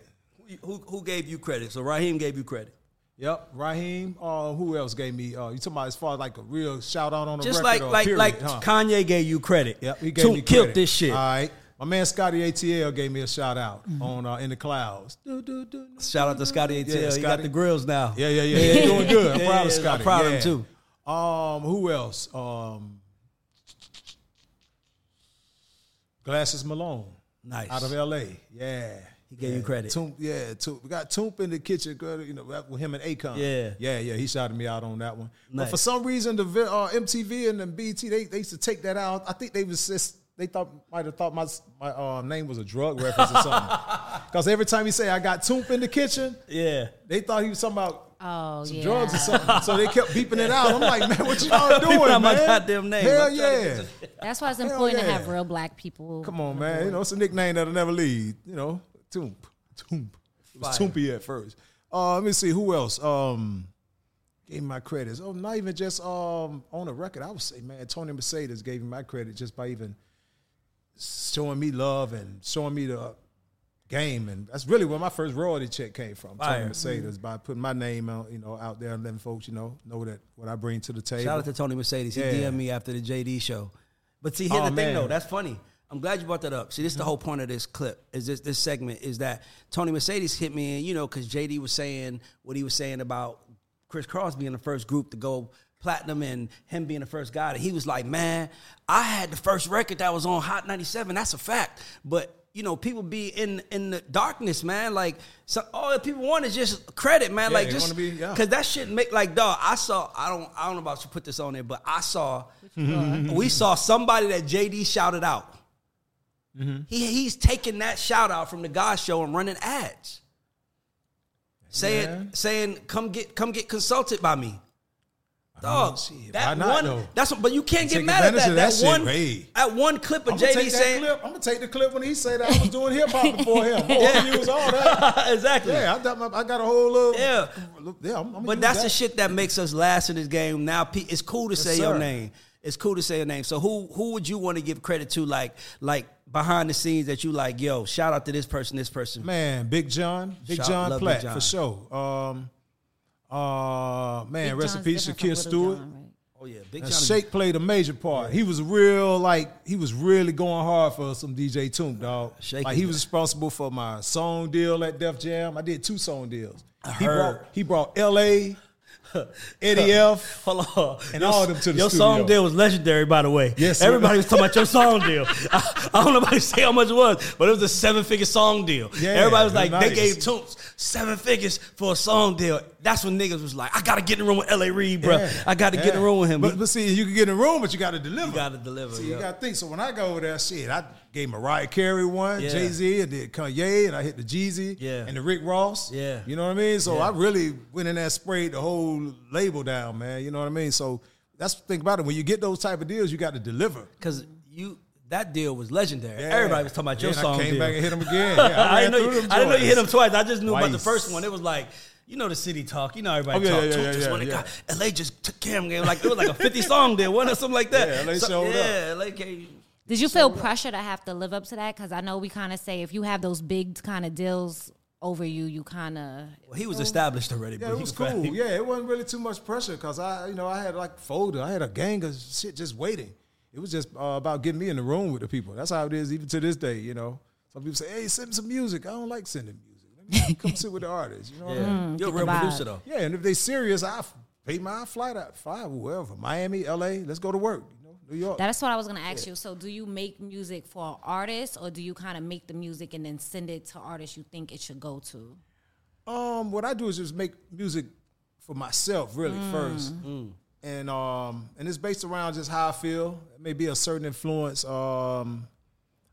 Who who gave you credit? So Raheem gave you credit. Yep. Raheem. Uh who else gave me uh you talking about as far as like a real shout out on the Just record like or like period, like huh? Kanye gave you credit. Yep, he gave Toomp me killed credit. this shit. All right. My man Scotty ATL gave me a shout out on uh, in the clouds. Do, do, do, do. Shout out to Scotty ATL. Yeah, he got the grills now. Yeah, yeah, yeah. He's doing good. I'm Yeah, proud of Scotty. I'm proud of him too. Um, who else? Um, Glasses Malone. Nice. Out of LA. Yeah. He gave you credit. Toomp, yeah, Toomp. We got Toomp in the kitchen, girl, you know, with him and Akon. Yeah. Yeah, yeah. He shouted me out on that one. But for some reason, the uh, MTV and the BT, they, they used to take that out. I think they was just, they thought might have thought my my uh, name was a drug reference or something. Because every time he say I got Toomp in the kitchen, Yeah. they thought he was talking about Oh, some yeah. drugs or something. So they kept beeping it out. I'm like, man, what y'all doing, man? my goddamn name. Hell I'm trying to yeah. get That's why it's Hell important to have real black people. Come on, man. You know, it's a nickname that'll never leave. You know, Toomp. Toomp. It was Fire. Toompy at first. Uh, let me see who else. Um, gave me my credits. Oh, not even just um on the record. I would say, man, Tony Mercedes gave me my credit just by even showing me love and showing me the game, and that's really where my first royalty check came from. Fire. Tony Mercedes by putting my name out, you know, out there and letting folks, you know, know that what I bring to the table. Shout out to Tony Mercedes. He Yeah. DM'd me after the JD show. But see, here's Oh, the thing though. That's funny. I'm glad you brought that up. See, this is the mm-hmm. whole point of this clip. Is this this segment is that Tony Mercedes hit me, and you know, because JD was saying what he was saying about Kris Kross being the first group to go platinum and him being the first guy. He was like, "Man, I had the first record that was on Hot 97. That's a fact." But you know, people be in in the darkness, man. Like, so all that people want is just credit, man. Yeah, like, just wanna be- yeah. because that shit make like, dog. I saw. I don't. I don't know about you put this on there, but I saw. we saw somebody that JD shouted out. Mm-hmm. He he's taking that shout out from the GAUDS Show and running ads, saying Yeah. saying come get come get consulted by me. Dog, shit, that one. though? That's what, but you can't get mad at that. That, that shit, one, hey. at one clip of JD saying, clip. I'm gonna take the clip when he said that I was doing hip hop before him. I'm gonna use all that. exactly. Yeah, I got, my, I got a whole little. Yeah. yeah. I'm, I'm But that's that. the shit that makes us last in this game. Now it's cool to Yes, say your sir. name. It's cool to say your name. So who who would you want to give credit to, like like behind the scenes that you like? Yo, shout out to this person, this person. Man, Big Jon, Big Shout- Jon love Big Platt Jon. for sure. Um, uh, man, Big rest in Jon's peace, Shakir Stewart. Jon, right? Oh yeah, Big Jon. Shake played a major part. He was real like he was really going hard for some DJ Toomp, dog. Shake like he was responsible for my song deal at Def Jam. I did two song deals. he heard. brought he brought L.A. Eddie F. Hold on. And Your- all them to the Your studio. song deal was legendary, by the way. Yes, sir. Everybody was talking about your song deal. I, I don't know about to say how much it was, but it was a seven figure song deal. Yeah, Everybody was like, was they gave Toomp seven figures for a song deal. That's when niggas was like, I gotta get in the room with L.A. Reid, bro. Yeah, I gotta get in the room with him. But, but see, you can get in the room, but you got to deliver. you gotta deliver. See, yeah. you got to think. So when I go over there, shit, I gave Mariah Carey one, Yeah. Jay Z, and did Kanye, and I hit the Jeezy, Yeah. and the Rick Ross. Yeah. you know what I mean. So Yeah. I really went in there, and sprayed the whole label down, man. You know what I mean. So that's the thing about it. When you get those type of deals, you got to deliver. Cause you that deal was legendary. Yeah. Everybody was talking about your Yeah, and song I came deal. back and hit him again. Yeah, I I, didn't know you, I didn't know you hit him twice. I just knew about the first one. It was like, you know, the city talk. You know, everybody Oh, yeah, talk. yeah, yeah, yeah, one, yeah. got- LA just took care of me. Like it was like a fifty song deal, one or? Something like that. Yeah, LA So- showed up. yeah, LA came. Did you feel pressure to have to live up to that? Because I know we kind of say if you have those big kind of deals over you, you kind of Well, he was established already. Yeah, but it he was fine. cool. Yeah, it wasn't really too much pressure because I, you know, I had like folder. I had a gang of shit just waiting. It was just uh, about getting me in the room with the people. That's how it is even to this day. You know, some people say, "Hey, send some music." I don't like sending music. Let me come sit with the artist. You know, what I mean? Yeah, you're a real the vibe. producer though. Yeah, and if they serious, I f- pay my flight out, fly wherever, Miami, L.A. Let's go to work. You know, New York. That's what I was gonna ask you. So, do you make music for artists, or do you kind of make the music and then send it to artists you think it should go to? Um, what I do is just make music for myself, really first, Mm. and um, and it's based around just how I feel. It may be a certain influence. Um,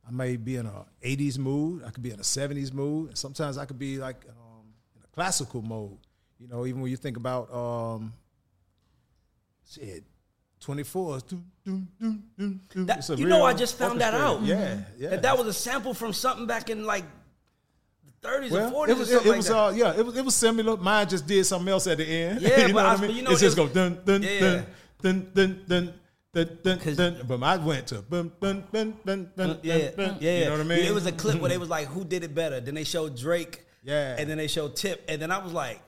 I may be in a '80s mood. I could be in a '70s mood. And sometimes I could be like um, in a classical mode. You know, even when you think about um, shit. 24 That- It's a you know, I just found that out. Yeah, yeah. That that was a sample from something back in like the 30s Well, or 40s it was, or something it, like was that. uh, yeah, it was, it was similar. Mine just did something else at the end. Yeah, you know but what I- I mean? you know, it just it- go dun dun Yeah. dun dun dun dun dun dun dun. But I went to bun dun dun dun dun yeah, dun. yeah, You know what I mean? It was a clip where they was like, "Who did it better?" Then they showed Drake, Yeah. and then they showed Tip, and then I was like,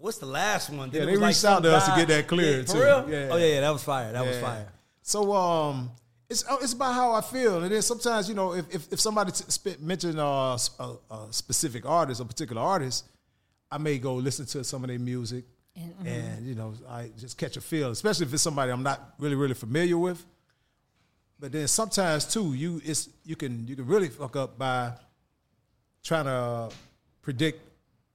"What's the last one?" Then Yeah, they was like reached out some to us to get that cleared, Yeah, too. For real? Yeah. Oh yeah, yeah, that was fire. That was fire. So um, it's uh, it's about how I feel, and then sometimes you know if if, if somebody t- sp- mention uh, s- a, a specific artist, a particular artist, I may go listen to some of their music, and, you know I just catch a feel, especially if it's somebody I'm not really really familiar with. But then sometimes too, you it's you can you can really fuck up by trying to predict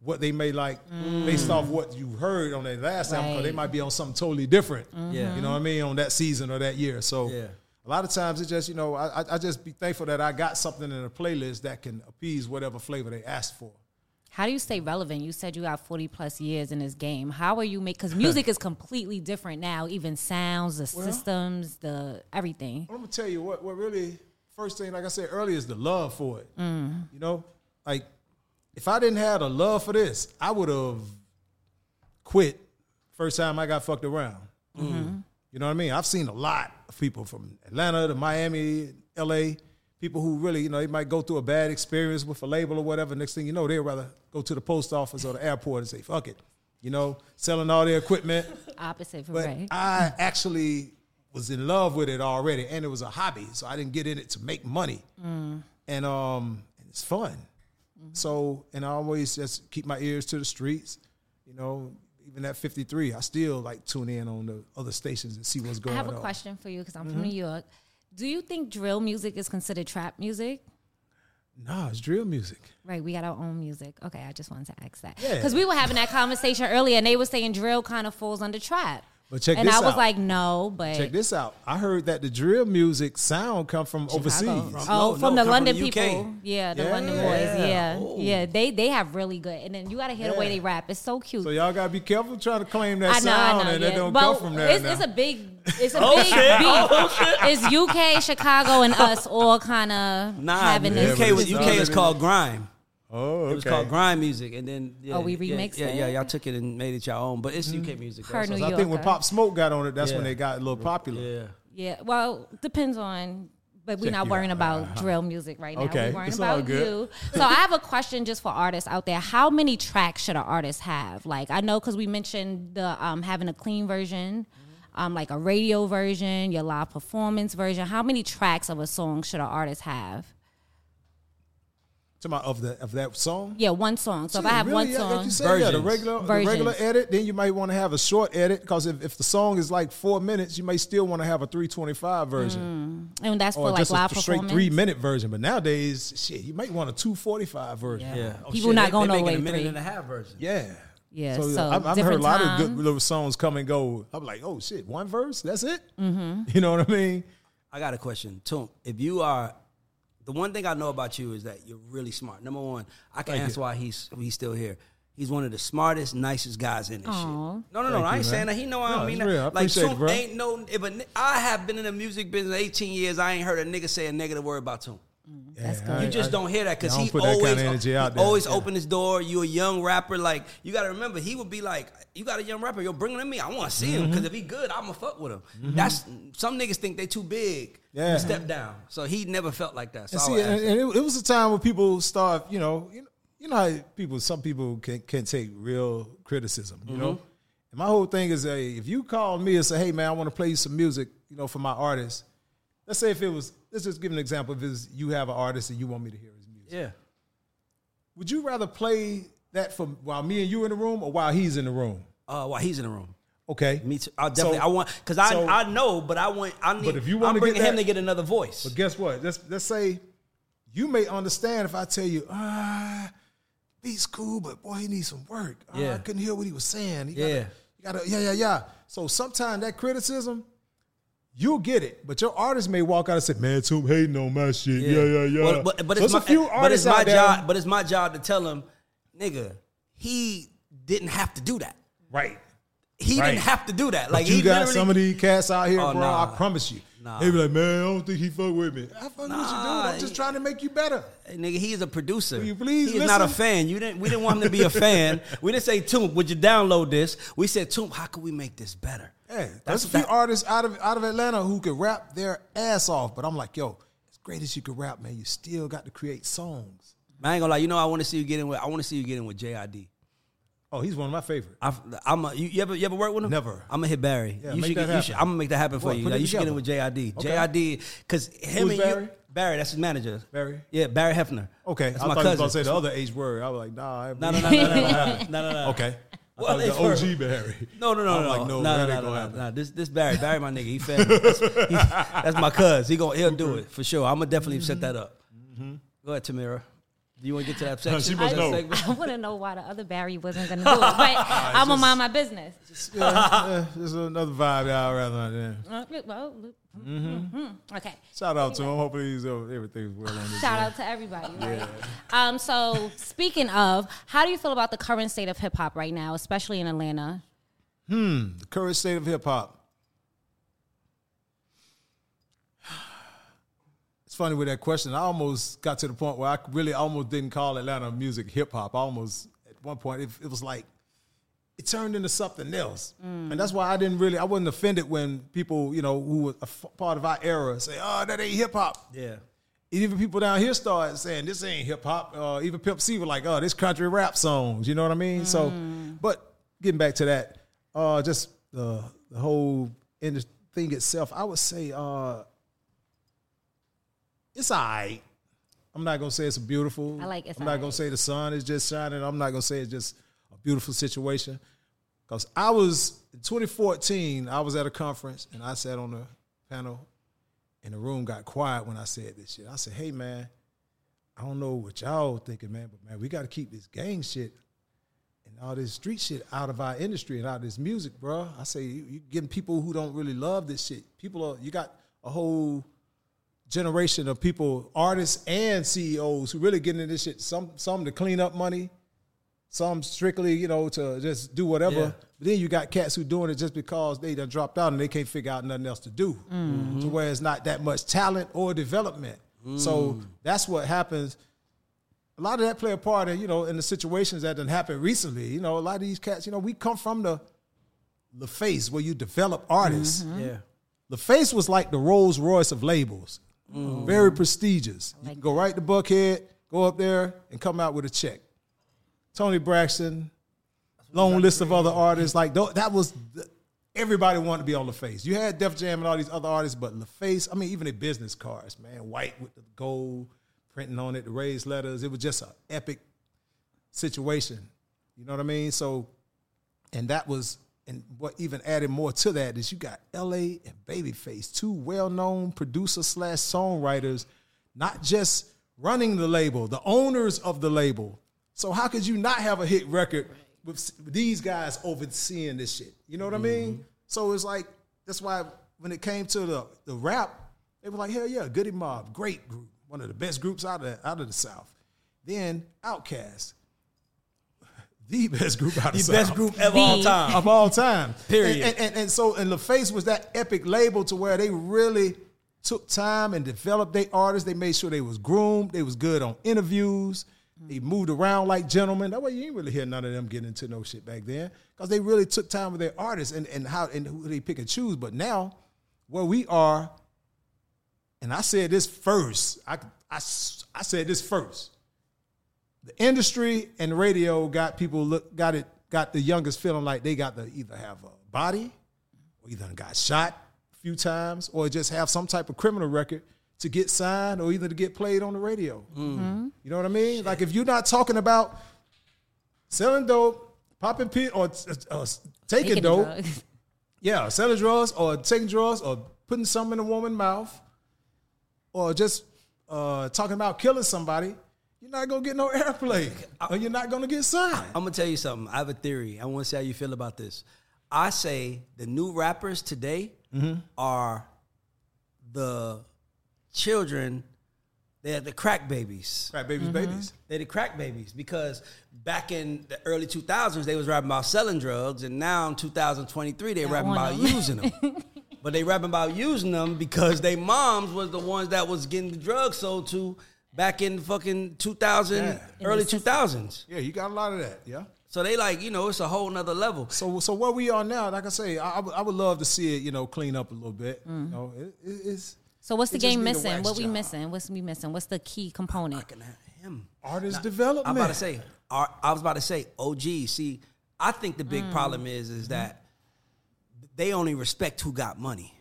what they may like mm. based off what you heard on their last album, because they might be on something totally different. Mm-hmm. Yeah. You know what I mean? On that season or that year. So Yeah. a lot of times it's just, you know, I, I- I just be thankful that I got something in a playlist that can appease whatever flavor they asked for. How do you stay relevant? You said you got 40 plus years in this game. How are you make because music is completely different now, even sounds, the systems, the everything. I'm gonna tell you what what really first thing, like I said earlier, is the love for it. Mm. You know? Like if I didn't have a love for this, I would have quit first time I got fucked around. Mm-hmm. You know what I mean? I've seen a lot of people from Atlanta to Miami, LA, people who really, you know, they might go through a bad experience with a label or whatever. Next thing you know, they'd rather go to the post office or the airport and say, fuck it. You know, selling all their equipment. Opposite for But Ray. I mm-hmm. actually was in love with it already, and it was a hobby, so I didn't get in it to make money, mm. and um, and it's fun. So, and I always just keep my ears to the streets, you know. Even at 53, I still like tune in on the other stations and see what's going on. I have a question for you because I'm Mhm. from New York. Do you think drill music is considered trap music? Nah, it's drill music. Right, we got our own music. Okay, I just wanted to ask that Yeah. because we were having that conversation earlier, and they were saying drill kind of falls under trap. But check this out. and this I was like, no, but Check this out. I heard that the drill music sound come from overseas. Oh, from the London people, yeah, the Yeah. London boys, yeah, Oh. yeah. They they have really good, and then you got to hear the way they rap. It's so cute. So y'all gotta be careful trying to claim that I know, sound, I know, and yeah. that don't Well, come from there. It's, now. it's a big, it's a Oh, big shit. beef. Oh, oh, shit. It's UK, Chicago, and us all kind of Nah, having this. UK was UK is called grime. Oh, It was called grime music, and then yeah, Oh, we yeah, remixed yeah, it? Yeah, y'all took it and made it your own, but it's UK music. Her though, New so- I think when Pop Smoke got on it, that's when they got a little popular. Yeah. Yeah, well, depends on. But we're Check not worrying out. about Uh-huh. drill music right now. Okay, We're worrying it's about good. you. So I have a question just for artists out there. How many tracks should an artist have? Like I know because we mentioned the um, having a clean version, um, like a radio version, your live performance version. How many tracks of a song should an artist have? Talking about of the of that song. Yeah, one song. So if I have really? one Yeah, like song, you said, yeah, the regular, the regular edit. Then you might want to have a short edit because if, if the song is like four minutes, you may still want to have a three twenty five version, and that's or for like just live a straight three minute version. But nowadays, shit, you might want a two forty five version. Yeah. Oh, People shit, not they- going they all the making way a minute three. and a half version. Yeah. Yeah, So, so I've, I've heard a different lot of good little songs come and go. I'm like, oh shit, one verse, that's it. Mm-hmm. You know what I mean? I got a question, Toomp. If you are, the one thing I know about you is that you're really smart. Number one, I can Thank answer you. why he's he's still here. He's one of the smartest, nicest guys in this Aw. shit. No, no, no. Thank I you, ain't man. saying that. He know I No, don't mean that. real. I like, appreciate it, bro. ain't no. If a, ni- I have been in the music business 18 years, I ain't heard a nigga say a negative word about Toomp. That's Yeah, good. You just I- don't hear that because he always, kinda energy out he always Yeah. open his door. You a young rapper, like you got to remember, he would be like, "You got a young rapper, you're bringing him to me. I want to see him Mm-hmm. because if he good, I'ma fuck with him." That's some niggas think they too big. Yeah. to step down. So he never felt like that. So And see, and, and it, it was a time when people start, you know, you know, you know how people, some people can can take real criticism, you know. And my whole thing is, uh, if you call me and say, "Hey, man, I want to play you some music," you know, for my artist. Let's say if it was, let's just give an example. If it's you have an artist and you want me to hear his music, yeah. would you rather play that for while me and you in the room or while he's in the room? Uh, while he's in the room. Okay, Me too. I definitely. So- I want because I so- I know, but I want. I need. But if you I'm wanna get bringing him to get another voice. But guess what? Let's let's say you may understand if I tell you, ah, beat's cool, but boy, he needs some work. Ah, Yeah. I couldn't hear what he was saying. He Yeah. gotta, you gotta, yeah, yeah, yeah. So sometimes that criticism, you'll get it, but your artist may walk out and say, "Man, Toomp hating on my shit." Yeah, yeah, yeah. Well, but, but So it's my, a few but it's artists my out there- job. But it's my job to tell him, nigga, he didn't have to do that. right? He Right. didn't have to do that. Like you he got some of these cats out here, Oh, bro. nah. I promise you. Nah. They be like, man, I don't think he fuck with me. I fuck with you, dude. Nah, I'm just trying to make you better. Hey, nigga, he is a producer. Will you please he is not a fan. You didn't. We didn't want him to be a fan. We didn't say, "Toomp, would you download this?" We said, "Toomp, how can we make this better?" Hey, That's there's a few that- artists out of out of Atlanta who could rap their ass off, but I'm like, yo, as great as you could rap, man, you still got to create songs. Man, I ain't gonna lie. You know, I want to see you get in with. I want to see you get in with JID. Oh, he's one of my favorite. i am a, you, you, ever you ever work with him? Never. I'm gonna hit Barry. Yeah, you, should, you should, I'm gonna make that happen for you. Like, you should get in with JID. Okay. JID, because him Who's and Barry? you. Barry, that's his manager. Barry. Yeah, Barry Hefner. Okay, that's I my thought you was gonna say the other age word. I was like, nah. No, no, no, no, no, no, no, no. Okay. Well, the OG Barry. No, no, no, I'm no, like, no, no, no, no, no, no, This, this Barry, Barry, my nigga, he fed me. That's, he, that's my cuz. He gonna, he'll do it for sure. I'm gonna definitely set that up. Mm-hmm. Go ahead, Tamira. Do you want to get to that section? She must That know. I want to know why the other Barry wasn't going to do it, but I'm gonna mind my business. yeah, yeah, there's another vibe out rather than. Uh, well, Mm-hmm. mhm. Okay. Shout out to him. Hopefully, he's, uh, everything's well on this. Shout out to everybody. Right? Um, so speaking of, how do you feel about the current state of hip hop right now, especially in Atlanta? Hmm, the current state of hip hop. It's funny with that question. I almost got to the point where I really almost didn't call Atlanta music hip hop. I almost at one point it, it was like it turned into something else, and that's why I didn't really I wasn't offended when people you know who were a f- part of our era say, "Oh, that ain't hip hop." Yeah. Even people down here started saying this ain't hip hop. Uh, even Pimp C were like, "Oh, this country rap songs." You know what I mean? So, but getting back to that, uh, just uh, the whole industry, thing itself, I would say uh, it's all right. I'm not gonna say it's beautiful. I like I'm not alright. gonna say the sun is just shining. I'm not gonna say it's just a beautiful situation. Cause I was in 2014, I was at a conference and I sat on the panel, and the room got quiet when I said this shit. I said, "Hey man, I don't know what y'all thinking, man, but man, we got to keep this gang shit and all this street shit out of our industry and out of this music, bro. I say you, you getting people who don't really love this shit. People are you got a whole generation of people, artists and CEOs who really getting into this shit. Some some to clean up money, some strictly, you know, to just do whatever. Yeah. But then you got cats who doing it just because they done dropped out and they can't figure out nothing else to do. Mm-hmm. To where it's not that much talent or development. So mm. that's what happens. A lot of that play a part in, you know, in the situations that done happened recently. You know, a lot of these cats, you know, we come from the LaFace where you develop artists. Mm-hmm. Yeah. LaFace was like the Rolls Royce of labels. Mm. Very prestigious. You can go right to Buckhead, go up there, and come out with a check. Toni Braxton, long list of other artists. Like that was the, everybody wanted to be on LaFace. You had Def Jam and all these other artists, but LaFace. I mean, even the business cards, man, white with the gold printing on it, the raised letters. It was just an epic situation. You know what I mean? So, and that was, and what even added more to that is you got L.A. and Babyface, two well-known producers slash songwriters, not just running the label, the owners of the label. So how could you not have a hit record with these guys overseeing this shit? You know what I mm-hmm. mean? So it's like that's why when it came to the the rap, they were like, hell yeah, Goodie Mob, great group, one of the best groups out of out of the South. Then Outkast, the best group out of The the best South group of all time. of all time. Period. And, and, and so, and LaFace was that epic label to where they really took time and developed their artists. They made sure they was groomed. They was good on interviews. They moved around like gentlemen. That way, you ain't really hear none of them getting into no shit back then because they really took time with their artists and, and how and who they pick and choose. But now, where we are, and I said this first. I, I, I said this first the industry and radio got people look got it got the youngest feeling like they got to either have a body or either got shot a few times or just have some type of criminal record to get signed or either to get played on the radio. You know what I mean? Like if you're not talking about selling dope, popping pin or uh, taking, Taking dope, drugs. yeah, selling drugs or taking drugs or putting something in a woman's mouth or just uh, talking about killing somebody, you're not gonna get no airplay or you're not gonna get signed. I'm gonna tell you something. I have a theory. I want to see how you feel about this. I say the new rappers today mm-hmm. are the children. They're the crack babies. Crack babies, babies. They're the crack babies because back in the early 2000s they was rapping about selling drugs, and now in 2023 they rapping about them. using them. but they rapping about using them because they moms was the ones that was getting the drugs sold to back in fucking 2000, Yeah. early 2000s. Yeah, you got a lot of that. Yeah. So they like, you know, it's a whole nother level. So, so where we are now, like I say, I, I would- love to see it, you know, clean up a little bit. You know, it, it, it's So what's the game missing? What we job. missing? What's we missing? What's the key component? Him. artist development. I'm about to say, I I was about to say, OG. See, I think the Mm. big problem is is that they only respect who got money.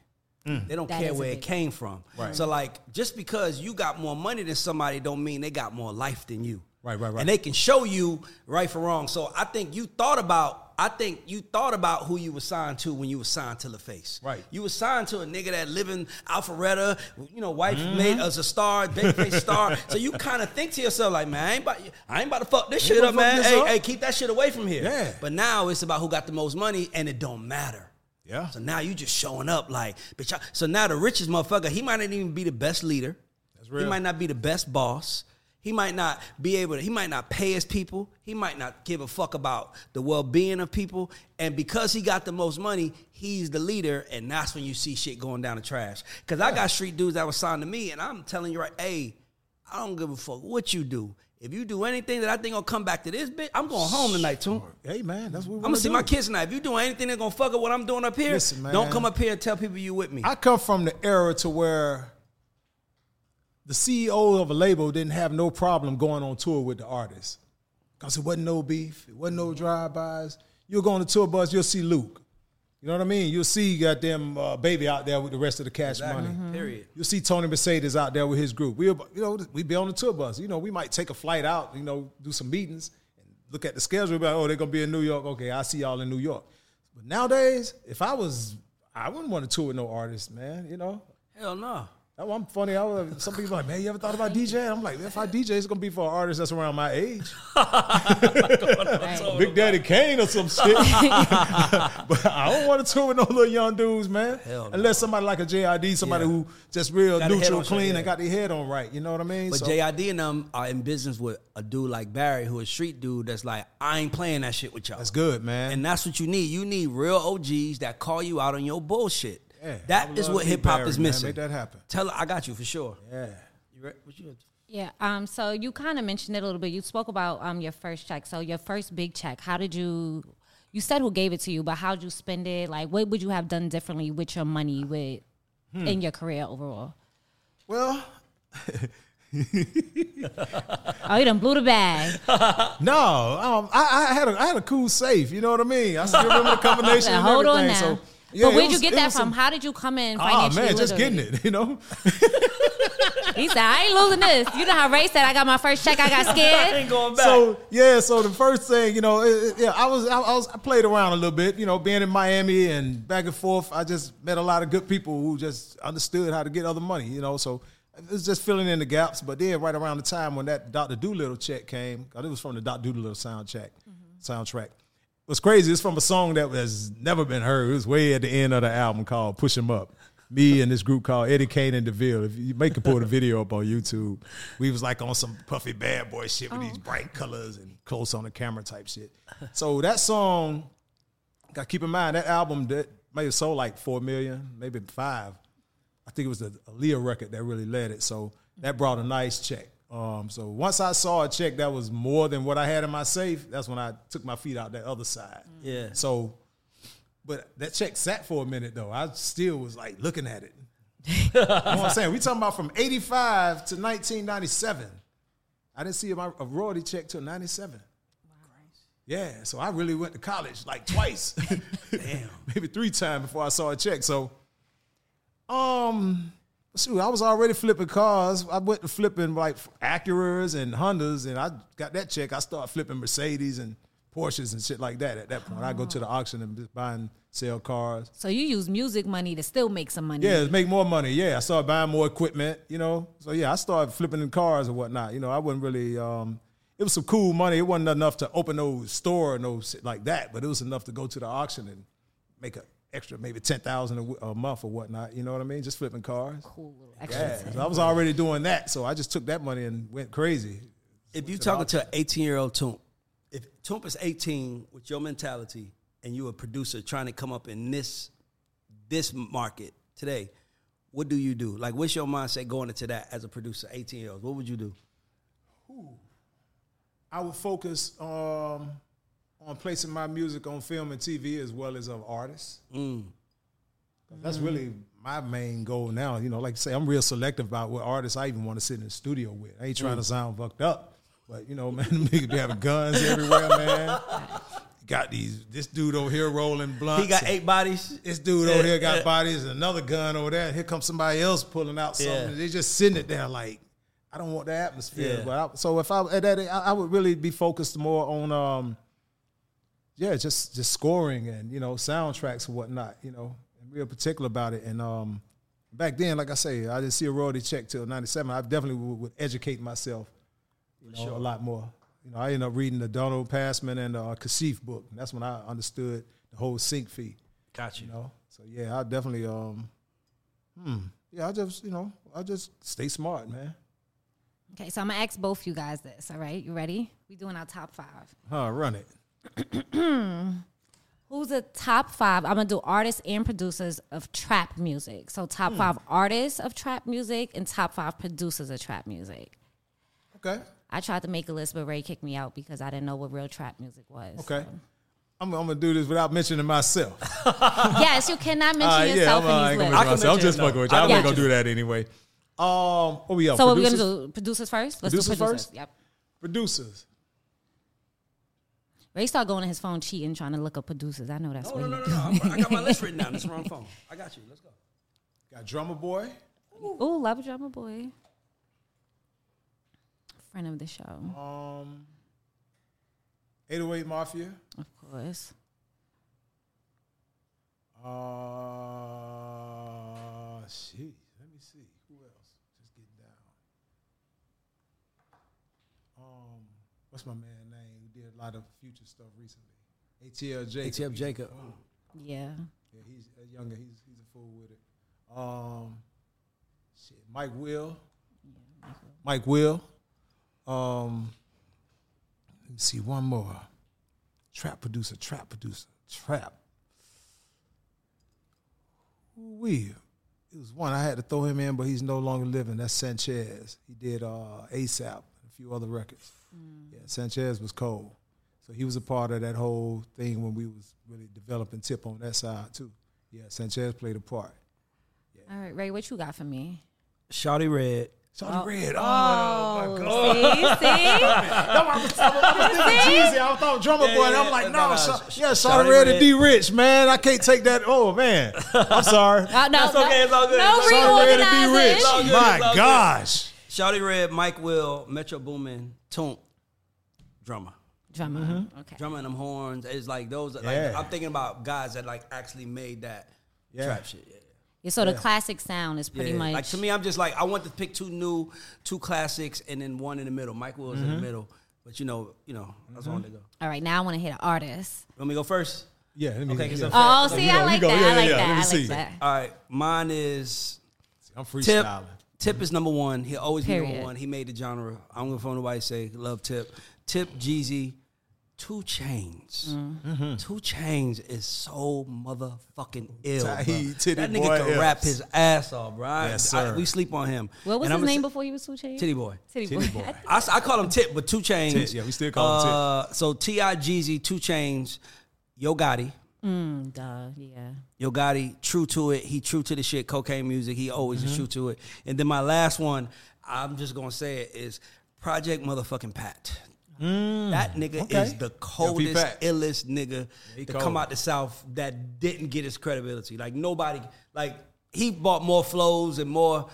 They don't That care where it came from. Right. So like, just because you got more money than somebody, don't mean they got more life than you. Right, right, right. And they can show you right for wrong. So I think you thought about. I think you thought about who you were signed to when you were signed to LaFace. Right. You were signed to a nigga that living in Alpharetta, you know, wife Mm-hmm. made as a star, babyface star. So you kind of think to yourself like, man, I ain't about, I ain't about to fuck this Ain't shit up, man. this Hey, up. hey, keep that shit away from here. Yeah. But now it's about who got the most money, and it don't matter. Yeah. So now you just showing up like, bitch. So now the richest motherfucker, he might not even be the best leader. That's real. He might not be the best boss. He might not be able to, he might not pay his people. He might not give a fuck about the well being of people. And because he got the most money, he's the leader. And that's when you see shit going down the trash. Because I got street dudes that were signed to me, and I'm telling you right, hey, I don't give a fuck what you do. If you do anything that I think gonna come back to this bitch, I'm going home tonight too. Hey man, that's what we I'm gonna to see do. my kids tonight. If you doing anything that's gonna fuck up what I'm doing up here, Listen, man. don't come up here and tell people you with me. I come from the era to where the CEO of a label didn't have no problem going on tour with the artist. Because it wasn't no beef, it wasn't no drive-bys. You'll go on the tour bus, you'll see Luke. You know what I mean? You'll see goddamn uh, baby out there with the rest of the cash Exactly. money. Mm-hmm. Period. You'll see Tony Mercedes out there with his group. We, you know, we be on the tour bus. You know, we might take a flight out. You know, do some meetings and look at the schedule. Like, oh, they're gonna be in New York. Okay, I see y'all in New York. But nowadays, if I was, I wouldn't want to tour with no artist, man. You know, Hell no. I'm funny. I was, some people are like, man, you ever thought about DJ? I'm like, if I DJ, it's gonna be for an artist that's around my age. Big Daddy Kane or some shit. but I don't want to tour with no little young dudes, man. No. Unless somebody like a JID, somebody Yeah. who just real Got neutral, clean, and got their head on right. You know what I mean? But So- JID and them are in business with a dude like Barry, who is a street dude that's like, I ain't playing that shit with y'all. that's good, man. And that's what you need. You need real OGs that call you out on your bullshit. Yeah, I that would is love what hip hop Barry, is man. missing. Make that happen. Tell her I got you for sure. yeah. You re- what you Yeah. Um. So you kind of mentioned it a little bit. You spoke about um your first check. So your first big check. How did you? You said who gave it to you, but how'd you spend it? Like, what would you have done differently with your money with Hmm. in your career overall? Well, Oh, you done blew the bag. no, um, I, I had a I had a cool safe. You know what I mean? I still remember the combination. and Hold on now. So, yeah, but where'd you get that from? some- How did you come in Oh financially? man, just getting it. You know. He said, I ain't losing this. You know how Ray said, I got my first check, I got scared. going back. So yeah, so the first thing, you know, it, it- yeah, I was, I, I was, I played around a little bit, you know, being in Miami and back and forth. I just met a lot of good people who just understood how to get other money, you know. So it was just filling in the gaps. But then, right around the time when that Doctor Dolittle check came, 'cause it was from the Doctor Dolittle sound check, mm-hmm. soundtrack. What's crazy? It's from a song that has never been heard. It was way at the end of the album called "Push "Push 'Em Up." Me and this group called Eddie Kane and Deville. If you make a pull the video up on YouTube, we was like on some puffy bad boy shit with these oh. bright colors and close on the camera type shit. So that song, got keep in mind that album that may have sold like four million, maybe five. I think it was the Aaliyah record that really led it. So that brought a nice check. Um, so once I saw a check that was more than what I had in my safe, that's when I took my feet out that other side. Yeah. So, but that check sat for a minute though. I still was like looking at it. you know what I'm saying? We talking about from 85 to 1997. I didn't see my a royalty check till 97. Yeah, so I really went to college like twice. Damn. Maybe three times before I saw a check. So um shoot, I was already flipping cars. I went to flipping like Acuras and Hondas and I got that check. I started flipping Mercedes and Porsches and shit like that at that point. I go to the auction and buy and sell cars. So you use music money to still make some money. Yeah, make more money. Yeah, I started buying more equipment, you know. So yeah, I started flipping in cars and whatnot. You know, I wasn't really. Um, it was some cool money. It wasn't enough to open no store or no shit like that, but it was enough to go to the auction and make a extra maybe ten thousand a month or whatnot. You know what I mean? Just flipping cars. Cool little extra. Yeah, so I was already doing that, so I just took that money and went crazy. If you're talking to an 18 year old Toomp, if Toomp is 18 with your mentality and you a producer trying to come up in this this market today, what do you do? Like, what's your mindset going into that as a producer, 18 year old? What would you do? I would focus um, on placing my music on film and TV as well as of artists. That's really my main goal now. You know, like I say, I'm real selective about what artists I even want to sit in the studio with. I ain't trying to sound fucked up, but you know, man, niggas be having guns everywhere, man. Got these. This dude over here rolling blunts. He got eight bodies. This dude over here got bodies. Another gun over there. Here comes somebody else pulling out something. Yeah. They just sitting it there like. I don't want the atmosphere. Yeah. But I, so if I at that, I, I would really be focused more on, um, yeah, just just scoring and you know soundtracks and whatnot. You know, and real particular about it. And um, back then, like I say, I didn't see a royalty check till '97. I definitely would, would educate myself, you know, a lot more. You know, I ended up reading the Donald Passman and uh, Kasif book. And that's when I understood the whole sync fee. Got you. You know, so yeah, I definitely, um, hmm, yeah, I just, you know, I just stay smart, man. Okay, so I'm gonna ask both you guys this. All right, you ready? We doing our top five. Huh, run it. Who's the top five? I'm gonna do artists and producers of trap music. So Hmm. top five artists of trap music and top five producers of trap music. Okay. I tried to make a list, but Ray kicked me out because I didn't know what real trap music was. Okay. I'm, I'm gonna do this without mentioning myself. yes, you cannot mention Uh, yourself I'm, uh, I in ain't these gonna lists. mention myself. I'm mention just it, fucking with you. I I'm not gonna mention do that anyway. Um, what we up? So what we're producers? gonna do? Producers first. Let's Producers do producers. first? Yep. Producers. Ray started going on his phone cheating, trying to look up producers. I know that's No, what no, no, no, no. I got my list written down. It's the wrong phone. I got you. Let's go. Got Drumma Boy. Ooh, love Drumma Boy. Friend of the show, Um, 808 Mafia. of course. Uh, shit. Let me see. Who else? Just getting down. Um, what's my man name? Who did a lot of future stuff recently? ATL Jacob. ATL Jacob. Yeah. Yeah, he's uh, younger. He's he's a fool with it. Um, shit. Mike Will. Mike Will. Um, let me see one more. Trap producer. Trap producer. Trap. We. It was one I had to throw him in, but he's no longer living. That's Sanchez. He did uh, ASAP, and a few other records. Yeah, Sanchez was cold. So he was a part of that whole thing when we was really developing tip on that side too. Yeah, Sanchez played a part. All right, Ray, what you got for me? Shawty Red. Shawty Red. Oh, Oh, my God. see, see? No, I was, I was thinking Jeezy. I thought Drumma Yeah, boy. and yeah, I'm like, yeah, no, nah, Sha- yeah, Shawty Shawty Red Red. and D Rich, man. I can't take that. Oh man, I'm sorry. Uh, no, That's okay, no, it's all good. No It's all Shawty Red and D reorganizing. Rich. It's all good, My it's all good. gosh. Shawty Red, Mike Will, Metro Boomin, Toomp, Drumma. Drumma. Mm-hmm. Okay. Drumma and them horns. It's like those. Like, Yeah. I'm thinking about guys that like actually made that Yeah. trap shit. Yeah. Yeah, so the classic sound is pretty Yeah. much Like to me, I'm just like I want to pick two new, two classics, and then one in the middle. Mike Will's in the mm-hmm. middle, but you know, you know, that's where I want to go. All right, now I want to hit an artist. Let me go first? Yeah, let me, Okay, 'cause yeah. I'm Oh, So see, you I like go. that. Yeah, I like yeah, that. let me I like see. that. All right, mine is I'm Tip. freestyling. Tip is number one. He'll always be number one. He made the genre. I'm gonna phone nobody say love Tip. Tip Jeezy. Two Chainz. Mm-hmm. Two Chainz is so motherfucking ill. Tahi, bro. titty that nigga boy can ill. rap his ass off, bro. I- Yes, I- we sleep on him. What was And his I'ma name say- before he was Two Chainz? Titty Boy. Titty, Titty boy. boy. I, s- I call him Tip, but Two Chainz. Tip, yeah, we still call him Tip. uh, So T.I. Jeezy, Two Chainz, Yo Gotti. Mm, duh, yeah. Yo Gotti, true to it. He true to the shit, cocaine music. He always Mm-hmm. is true to it. And then my last one, I'm just gonna say it is Project Motherfucking Pat. That nigga Mm. okay. is the coldest, illest nigga he to cold. come out the South that didn't get his credibility. Like nobody, like he bought more flows and more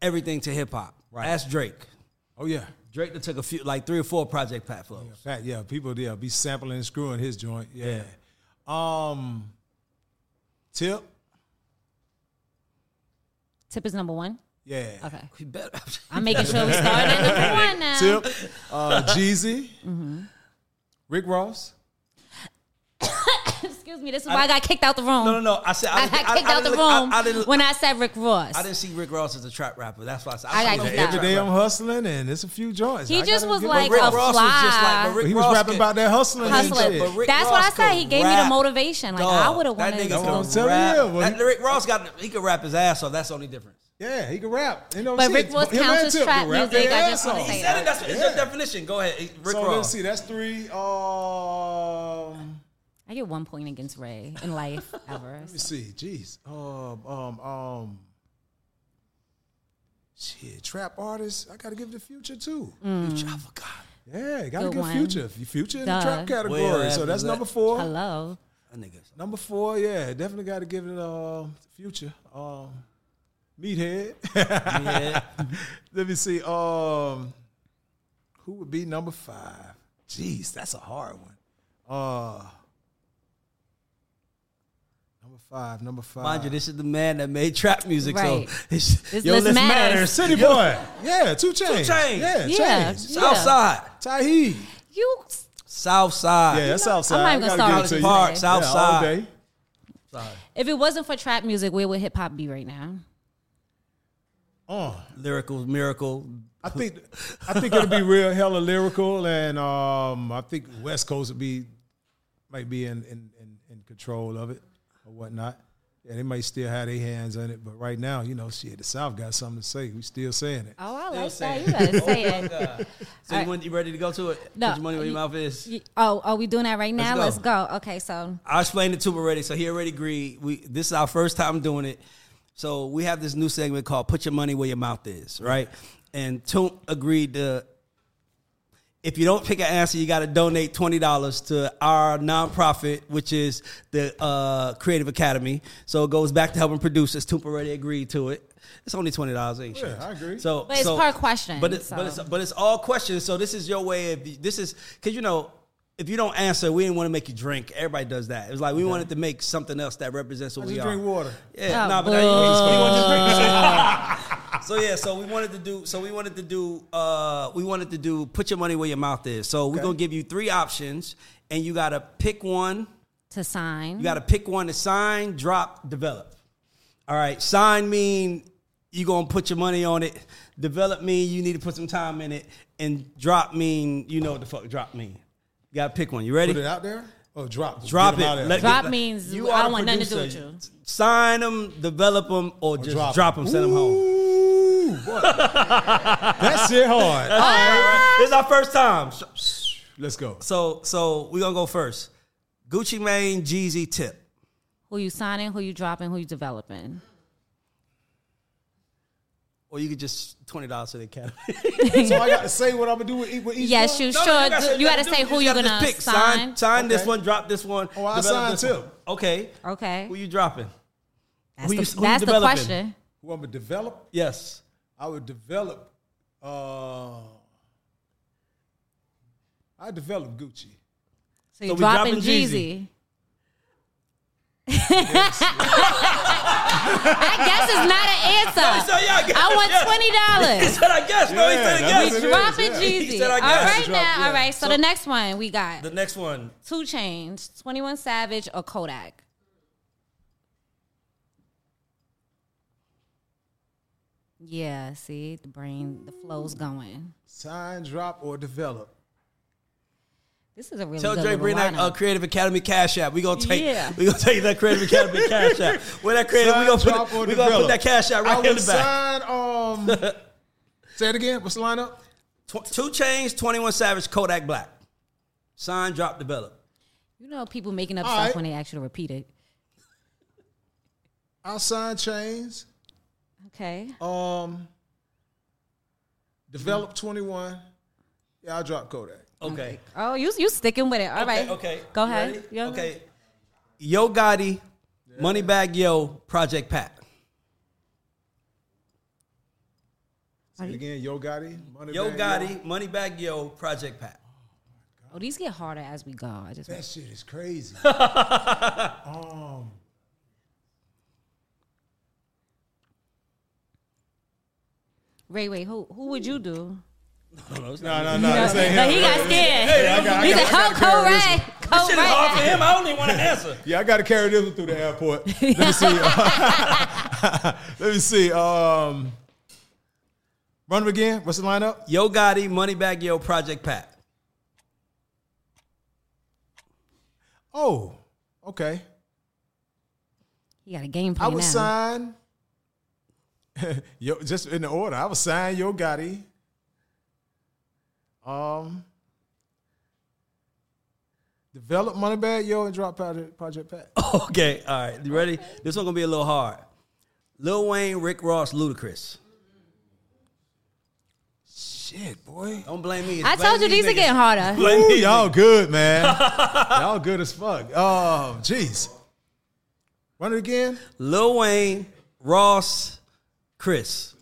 everything to hip hop. Right. Ask Drake. Oh yeah. Drake that took a few, like three or four Project Pat flows. Fat, yeah, people yeah, be sampling and screwing his joint. Yeah. Um Tip. Tip is number one. Yeah. Okay. He better. I'm making sure we start at number one now. Tip. Uh Jeezy. Mm-hmm. Rick Ross. Excuse me. This is why I, got kicked out the room. No, no, no. I said I, I got kicked I out the room look- I, I didn't, when I said Rick Ross. I didn't see Rick Ross as a trap rapper. That's why I said I saw got kicked as a out. trap Every day. I'm hustling and it's a few joints. He I just was like Rick a Ross was just like, fly. Rick he was Ross rapping can- about that hustling Hustling. But Rick That's Ross what I said. He gave me the motivation. Like Dog, I would have that wanted nigga to I'm could rap. you, well, That- Rick Ross got he could rap his ass off. That's the only difference. Yeah, he can rap. You know, But shit, Rick Ross him counts and as trap can rap music. their I just wanna say He said that. it. That's it's Yeah. your definition. Go ahead, Rick so Ross. let's see, that's three. Um, I get one point against Ray in life ever. let me see. Jeez. Um, um, um. Shit, trap artists. I gotta give the future too. I forgot. Yeah, gotta Good give one. future. Future in Duh. the trap category. Well, so that's that- number four. Hello. That nigga. Number four, yeah, definitely got to give it uh, future. Um, meathead. Yeah. Let me see. Um, who would be number five? Jeez, that's a hard one. Uh, number five. Number five. Mind you, this is the man that made trap music. Right. So it's, This your list list matters. matters. City boy. Yeah, two chains. Chainz. Yeah, Yeah. Chainz. Yeah. Southside. Tahi. You. Southside. Yeah, that's know, outside. I'm not even gonna gotta start it with to you you. Park, Yeah, all Southside. day. If it wasn't for trap music, where would hip hop be right now? Uh, Lyrical, miracle. I think I think it'll be real hella lyrical, and um, I think West Coast would be might be in in, in in control of it or whatnot. Yeah, they might still have their hands on it, but right now, you know, shit, the South got something to say. We still saying it. Oh, I like saying that. You gotta say Oh, it. my God. So you, want- you ready to go to it? No. Put your money where your mouth is. Y- Oh, are we doing that right now? Let's Let's go. Okay, so I explained it to him already, so he already agreed. We this is our first time doing it, so we have this new segment called "Put Your Money Where Your Mouth Is," right? And Toomp agreed to. If you don't pick an answer, you got to donate twenty dollars to our nonprofit, which is the uh, Creative Academy. So it goes back to helping producers. Toomp already agreed to it. It's only twenty dollars, ain't shit. Yeah, I agree. So, But it's so- per question, But it's, but it's but it's all questions. So this is your way of this is because you know if you don't answer, we didn't want to make you drink. Everybody does that. It was like we wanted to make something else that represents what I we just are. drink water. Yeah, Oh, nah, but now you, you want to drink. So yeah, so we wanted to do. So we wanted to do. Uh, we wanted to do. Put your money where your mouth is. So we're gonna give you three options, and you gotta pick one. To sign. You got to pick one to sign, drop, develop. All right, sign mean you gonna put your money on it. Develop mean you need to put some time in it, and drop mean you know what the fuck drop mean. You gotta pick one. You ready? Put it out there? Oh, drop. Just Drop it. out there. Let- Drop let- means you I don't the want nothing to do with you. Sign them, develop them, or, just drop drop, 'em. them, send them home. Ooh, boy. that shit hard. All right, ah. this is our first time. Let's go. So, so we're gonna go first. Gucci Mane, Jeezy, Tip. Who you signing, who you dropping, who you developing. Or you could just twenty dollars to the academy. So I got to say what I'm gonna do with each, with each Yes, one? you No, should. no, gotta you got to say who you're gonna pick. sign. Sign, sign this one, drop this one. Oh, I develop signed too. one. Okay. Okay, Who you dropping? that's who the, you- who you that's the question. Who I'm gonna develop? Yes. I would develop. Uh, I develop Gucci. So you're dropping dropping Jeezy. Jeezy. I guess it's not an answer. said, yeah, I guess, I want yes. twenty He dollars. said, I guess. No, he Yeah, said, that's yes. what it is, Dropping yeah. Jeezy. He said, I guess. right Drop, now. yeah. All right. So, So- the next one we got The next one. Two Chainz, Twenty One Savage, or Kodak. Yeah. See the brain, the flow's going. Sign, drop, or develop. This is a really Tell good Dre little bring that uh. Creative Academy cash app. We gonna take. Yeah. We gonna take that Creative Academy cash app. Where that creative? We Sign, gonna put. or We gonna put that cash app I right in the back. sign. Um, say it again. What's the lineup? Tw- Two Chainz, Twenty One Savage, Kodak Black. Sign, drop, develop. You know, people making up All stuff right. when they actually repeat it. I'll sign Chainz. Okay. Um, develop 21. Yeah, I'll drop Kodak. Okay. Oh, you you sticking with it? All right. Okay. Okay. Go You ahead. ready? You Okay. Yo Gotti, Moneybag Yo, Project Pat. Say it again. Yo Gotti. Money Yo Bag, Gotti, Moneybag Yo, Project Pat. Oh, these get harder as we go. I just That shit is crazy. um, Ray, wait, who who would you do? No, no, no. This ain't No, him. he got scared. Hey, I got- I he got- said, I "Oh, gotta carry this Ray, one. Cole Shit is hard for Ray." him. I don't even want to answer. Yeah, I got to carry this one through the airport. Let me see. Let me see. Um, run them again. What's the lineup? Yo Gotti, Moneybag Yo, Project Pat. Oh, okay. He got a game I plan would now. sign. Yo, just in the order. I would sign Yo Gotti. Um, develop Moneybag Yo and drop Project, Project Pat. Okay, all right. You ready? This one gonna be a little hard. Lil Wayne, Rick Ross, Ludacris. Shit, boy. Don't blame me. I Blame told you these are getting harder. Blame Ooh, these y'all niggas. good, man. y'all good as fuck. Oh, jeez. Run it again. Lil Wayne, Ross, Chris.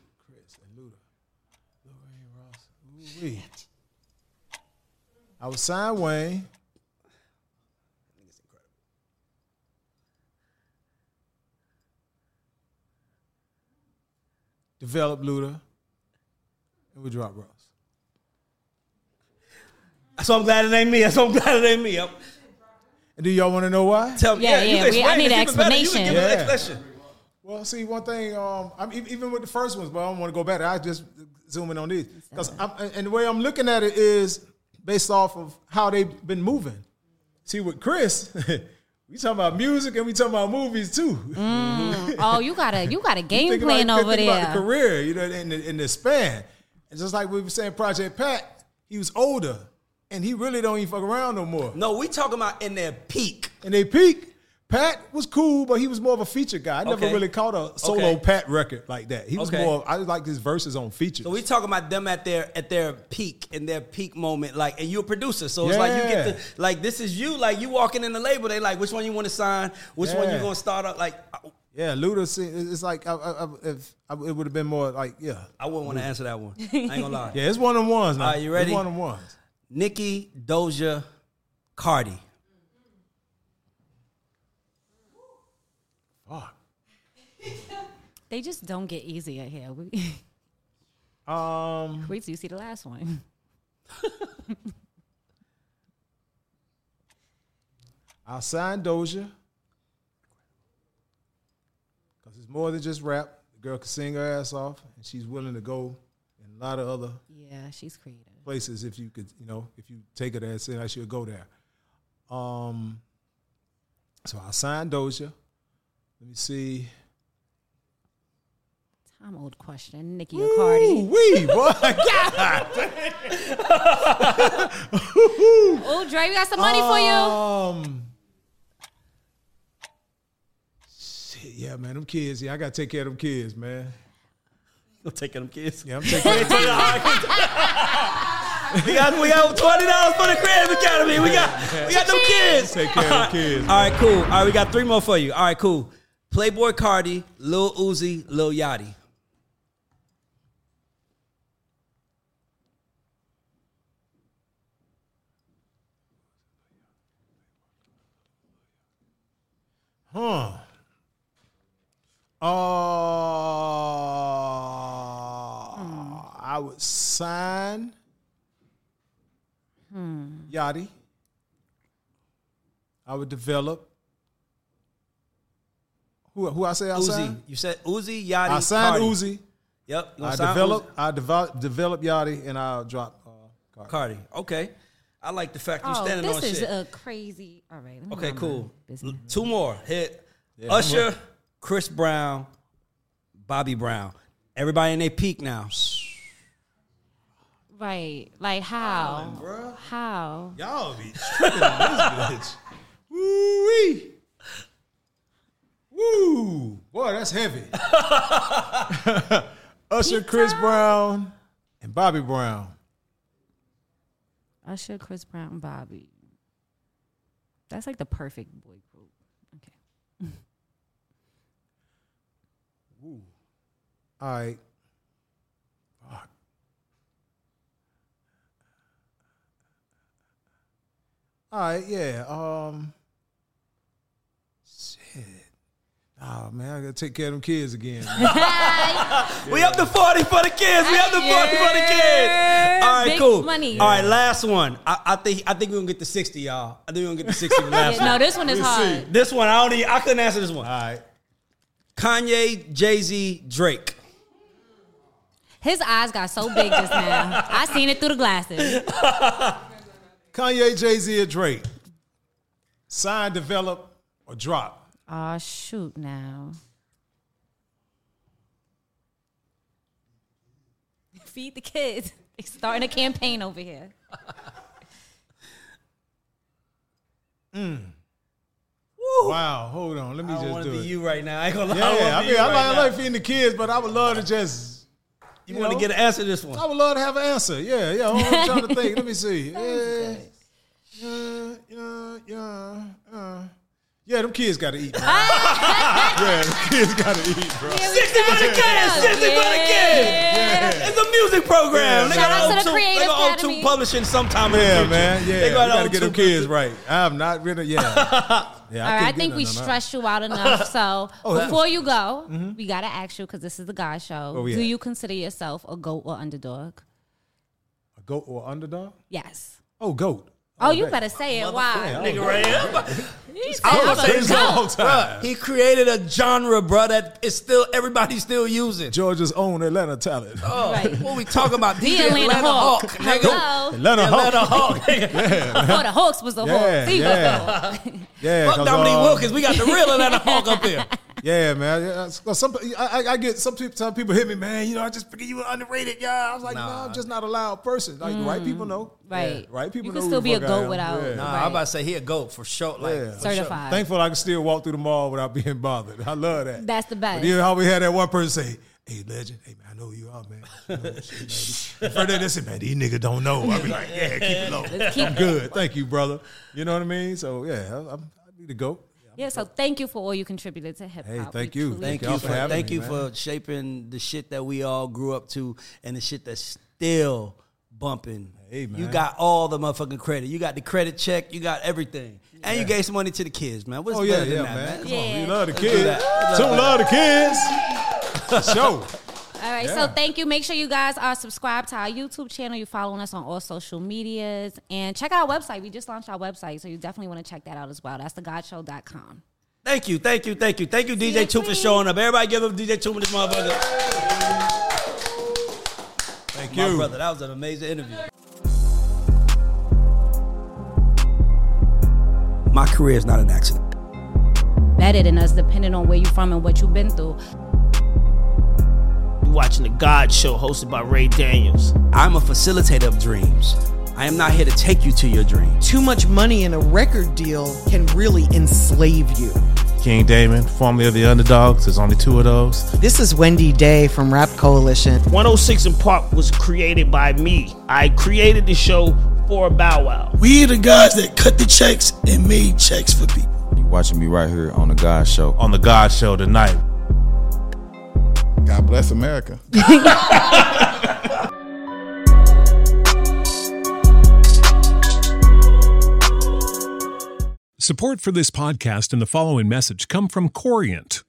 I would sign Wayne. Develop Luda. And we drop Ross. So I'm glad it ain't me. So I'm glad it ain't me. I'm- And do y'all want to know why? Tell me. Yeah, you yeah, can we- I need an You You explanation. can give an Yeah. explanation. Well, see, one thing, um, I'm even with the first ones, but I don't want to go back. I just zoom in on these because, and the way I'm looking at it is based off of how they've been moving. See, with Chris, we talking about music and we talking about movies too. Mm. Oh, you got a you got a game Think plan about, over think there. About the career, you know, in the, in the span. And just like we were saying, Project Pat, he was older, and he really don't even fuck around no more. No, we talking about in their peak. In their peak, Pat was cool, but he was more of a feature guy. I never Okay. really caught a solo Okay. Pat record like that. He was Okay. more. I like his verses on features. So we talking about them at their at their peak in their peak moment, like, and you're a producer, so it's like you get Yeah. to like this is you, like you walking in the label, they like which one you want to sign, which one you Yeah. gonna start up, like yeah, Luda. se- It's like I, I, I, if I, it would have been more like yeah. I wouldn't want to answer that one. I ain't gonna lie. Yeah, it's one of them ones. Now. All right, you ready? It's one of ones. Nicki, Doja, Cardi. They just don't get easier here. We, Um, wait till you see the last one. I'll sign Doja because it's more than just rap. The girl can sing her ass off, and she's willing to go in a lot of other Yeah, she's creative. places if you could, you know, if you take her there, say I should go there. Um, so I signed Doja. Let me see. Time old question. Nicki or Cardi? Wee, boy, God. Oh, Dre, we got some money for you. Um, shit, yeah, man, them kids. Yeah, I gotta take care of them kids, man. You'll take care of them kids. Yeah, I'm taking care of them we got we got twenty dollars for the Crib Academy. We got we got no kids. Take care of the kids. All right, cool. All right, we got three more for you. All right, cool. Playboi Carti, Lil Uzi, Lil Yachty. Huh. Uh, I would sign Yachty. I would develop. Who, who I say I Uzi. You said Uzi, Yachty. I signed Carti. Uzi. Yep. I develop. I develop develop Yachty, and I'll drop. Uh, Carti. Carti. Okay. I like the fact you Oh, standing on shit. this is a crazy. All right. let me okay, cool. business. Two more. Hit Yeah, Usher, up. Chris Brown, Bobby Brown. Everybody in their peak now. Right. Like how? How? Y'all be tripping on this bitch. Woo wee. Woo. Boy, that's heavy. Usher, Chris Brown, and Bobby Brown. Usher, Chris Brown, Bobby. That's like the perfect boy group. Okay. All right. Fuck. All right, yeah. Um shit. Oh man, I gotta take care of them kids again. man. We up to 40 for the kids. We up to 40 for the kids. All right, Big cool. money. All right, last one. I, I think I think we're gonna get to 60, y'all. I think we're gonna get to 60 for the last Yeah, no, this one is Let's hard. see. This one, I don't even, I couldn't answer this one. All right. Kanye, Jay-Z, Drake. His eyes got so big just now. I seen it through the glasses. Kanye, Jay Z, or Drake. Sign, develop, or drop. Oh shoot! Now. Feed the kids. They're starting a campaign over here. Mm. Wow, hold on. Let me I just do be it. you right now. I ain't gonna lie. Yeah, wanna I mean, you I right like, I now. like feeding the kids, but I would love to just. You want to get an answer to this one? I would love to have an answer. Yeah, yeah. I'm trying to think. Let me see. Yeah, yeah, yeah, yeah, yeah. Yeah, them kids got to eat. Man. Ah. yeah, them kids got to eat, bro. 60 for the kids! 60 for the kids! Yeah. It's a music program. Yeah, they Shout got out to the O2 Creative they got Academy. O2 publishing sometime in the Yeah, future. man. Yeah, They we got got to get them O2 kids right. I'm not really. Yeah. Yeah, All right, I can't think we none of that. stressed you out enough. So Oh, before you go, mm-hmm. we gotta ask you because this is the guy show. Where we Do at? you consider yourself a goat or underdog? A goat or underdog? Yes. Oh, goat. Oh, you bet. better say it. Why? Nigga right here. He I was a saying the whole goat. time. He created a genre, bro, that is still everybody's still using. Georgia's own Atlanta talent. Oh, Right. what we talking about? The DJ Atlanta Hawk. nigga. Hello. Atlanta Atlanta Hawk. Hawk. nigga. Before the Hawks was the Yeah, Hawks. He was the yeah. Yeah, Fuck 'cause, Dominique um, Wilkins. We got the real Atlanta Hawk up here. Yeah, man. Yeah, so some I, I- I get some people. Some people hit me, man. You know, I just figure you were underrated. Yeah, I was like, no, I'm just not a loud person. Like, right people know. Right. Yeah, right people You know. can who still the be a fuck I goat am. without- Yeah. Nah, Right. I'm about to say he a goat for sure. Like, Yeah. For sure. Thankful I can still walk through the mall without being bothered. I love that. That's the best. But then how we had that one person say, "Hey, legend, hey man, I know who you are, man." You know, shit, man. Further they said, "Man, these niggas don't know." I be like, "Yeah, keep it low. keep I'm good. Thank you, brother." You know what I mean? So yeah, I, I'm, I need to go. Yeah, so thank you for all you contributed to hip hop. Hey, We thank you. Thank y'all for for having thank me, you man. for shaping the shit that we all grew up to and the shit that's still bumping. Hey, man. You got all the motherfucking credit. You got the credit check. You got everything, and you gave some money to the kids, man. What's Oh yeah, better yeah, than that, man. man? Come on, Yeah. we love the kids. that. Some love the kids. Show. All right, Yeah. so thank you. Make sure you guys are subscribed to our YouTube channel. You're following us on all social medias. And check out our website. We just launched our website, so you definitely want to check that out as well. That's thegodshow.com. Thank you, thank you, thank you, thank you, See DJ you, Two for showing up. Everybody, give up DJ Toomp this motherfucker. Thank My you. brother, that was an amazing interview. My career is not an accident. Better than us, depending on where you're from and what you've been through. You're watching the GAUDS Show hosted by Ray Daniels. I'm a facilitator of dreams. I am not here to take you to your dream. Too much money in a record deal can really enslave you. King Damon, formerly of the Underdogs. There's only two of those. This is Wendy Day from Rap Coalition. 106 in Park was created by me. I created the show for Bow Wow. We the guys that cut the checks and made checks for people. You watching me right here on the GAUDS Show. On the GAUDS Show tonight. God bless America. Support for this podcast and the following message come from Corient.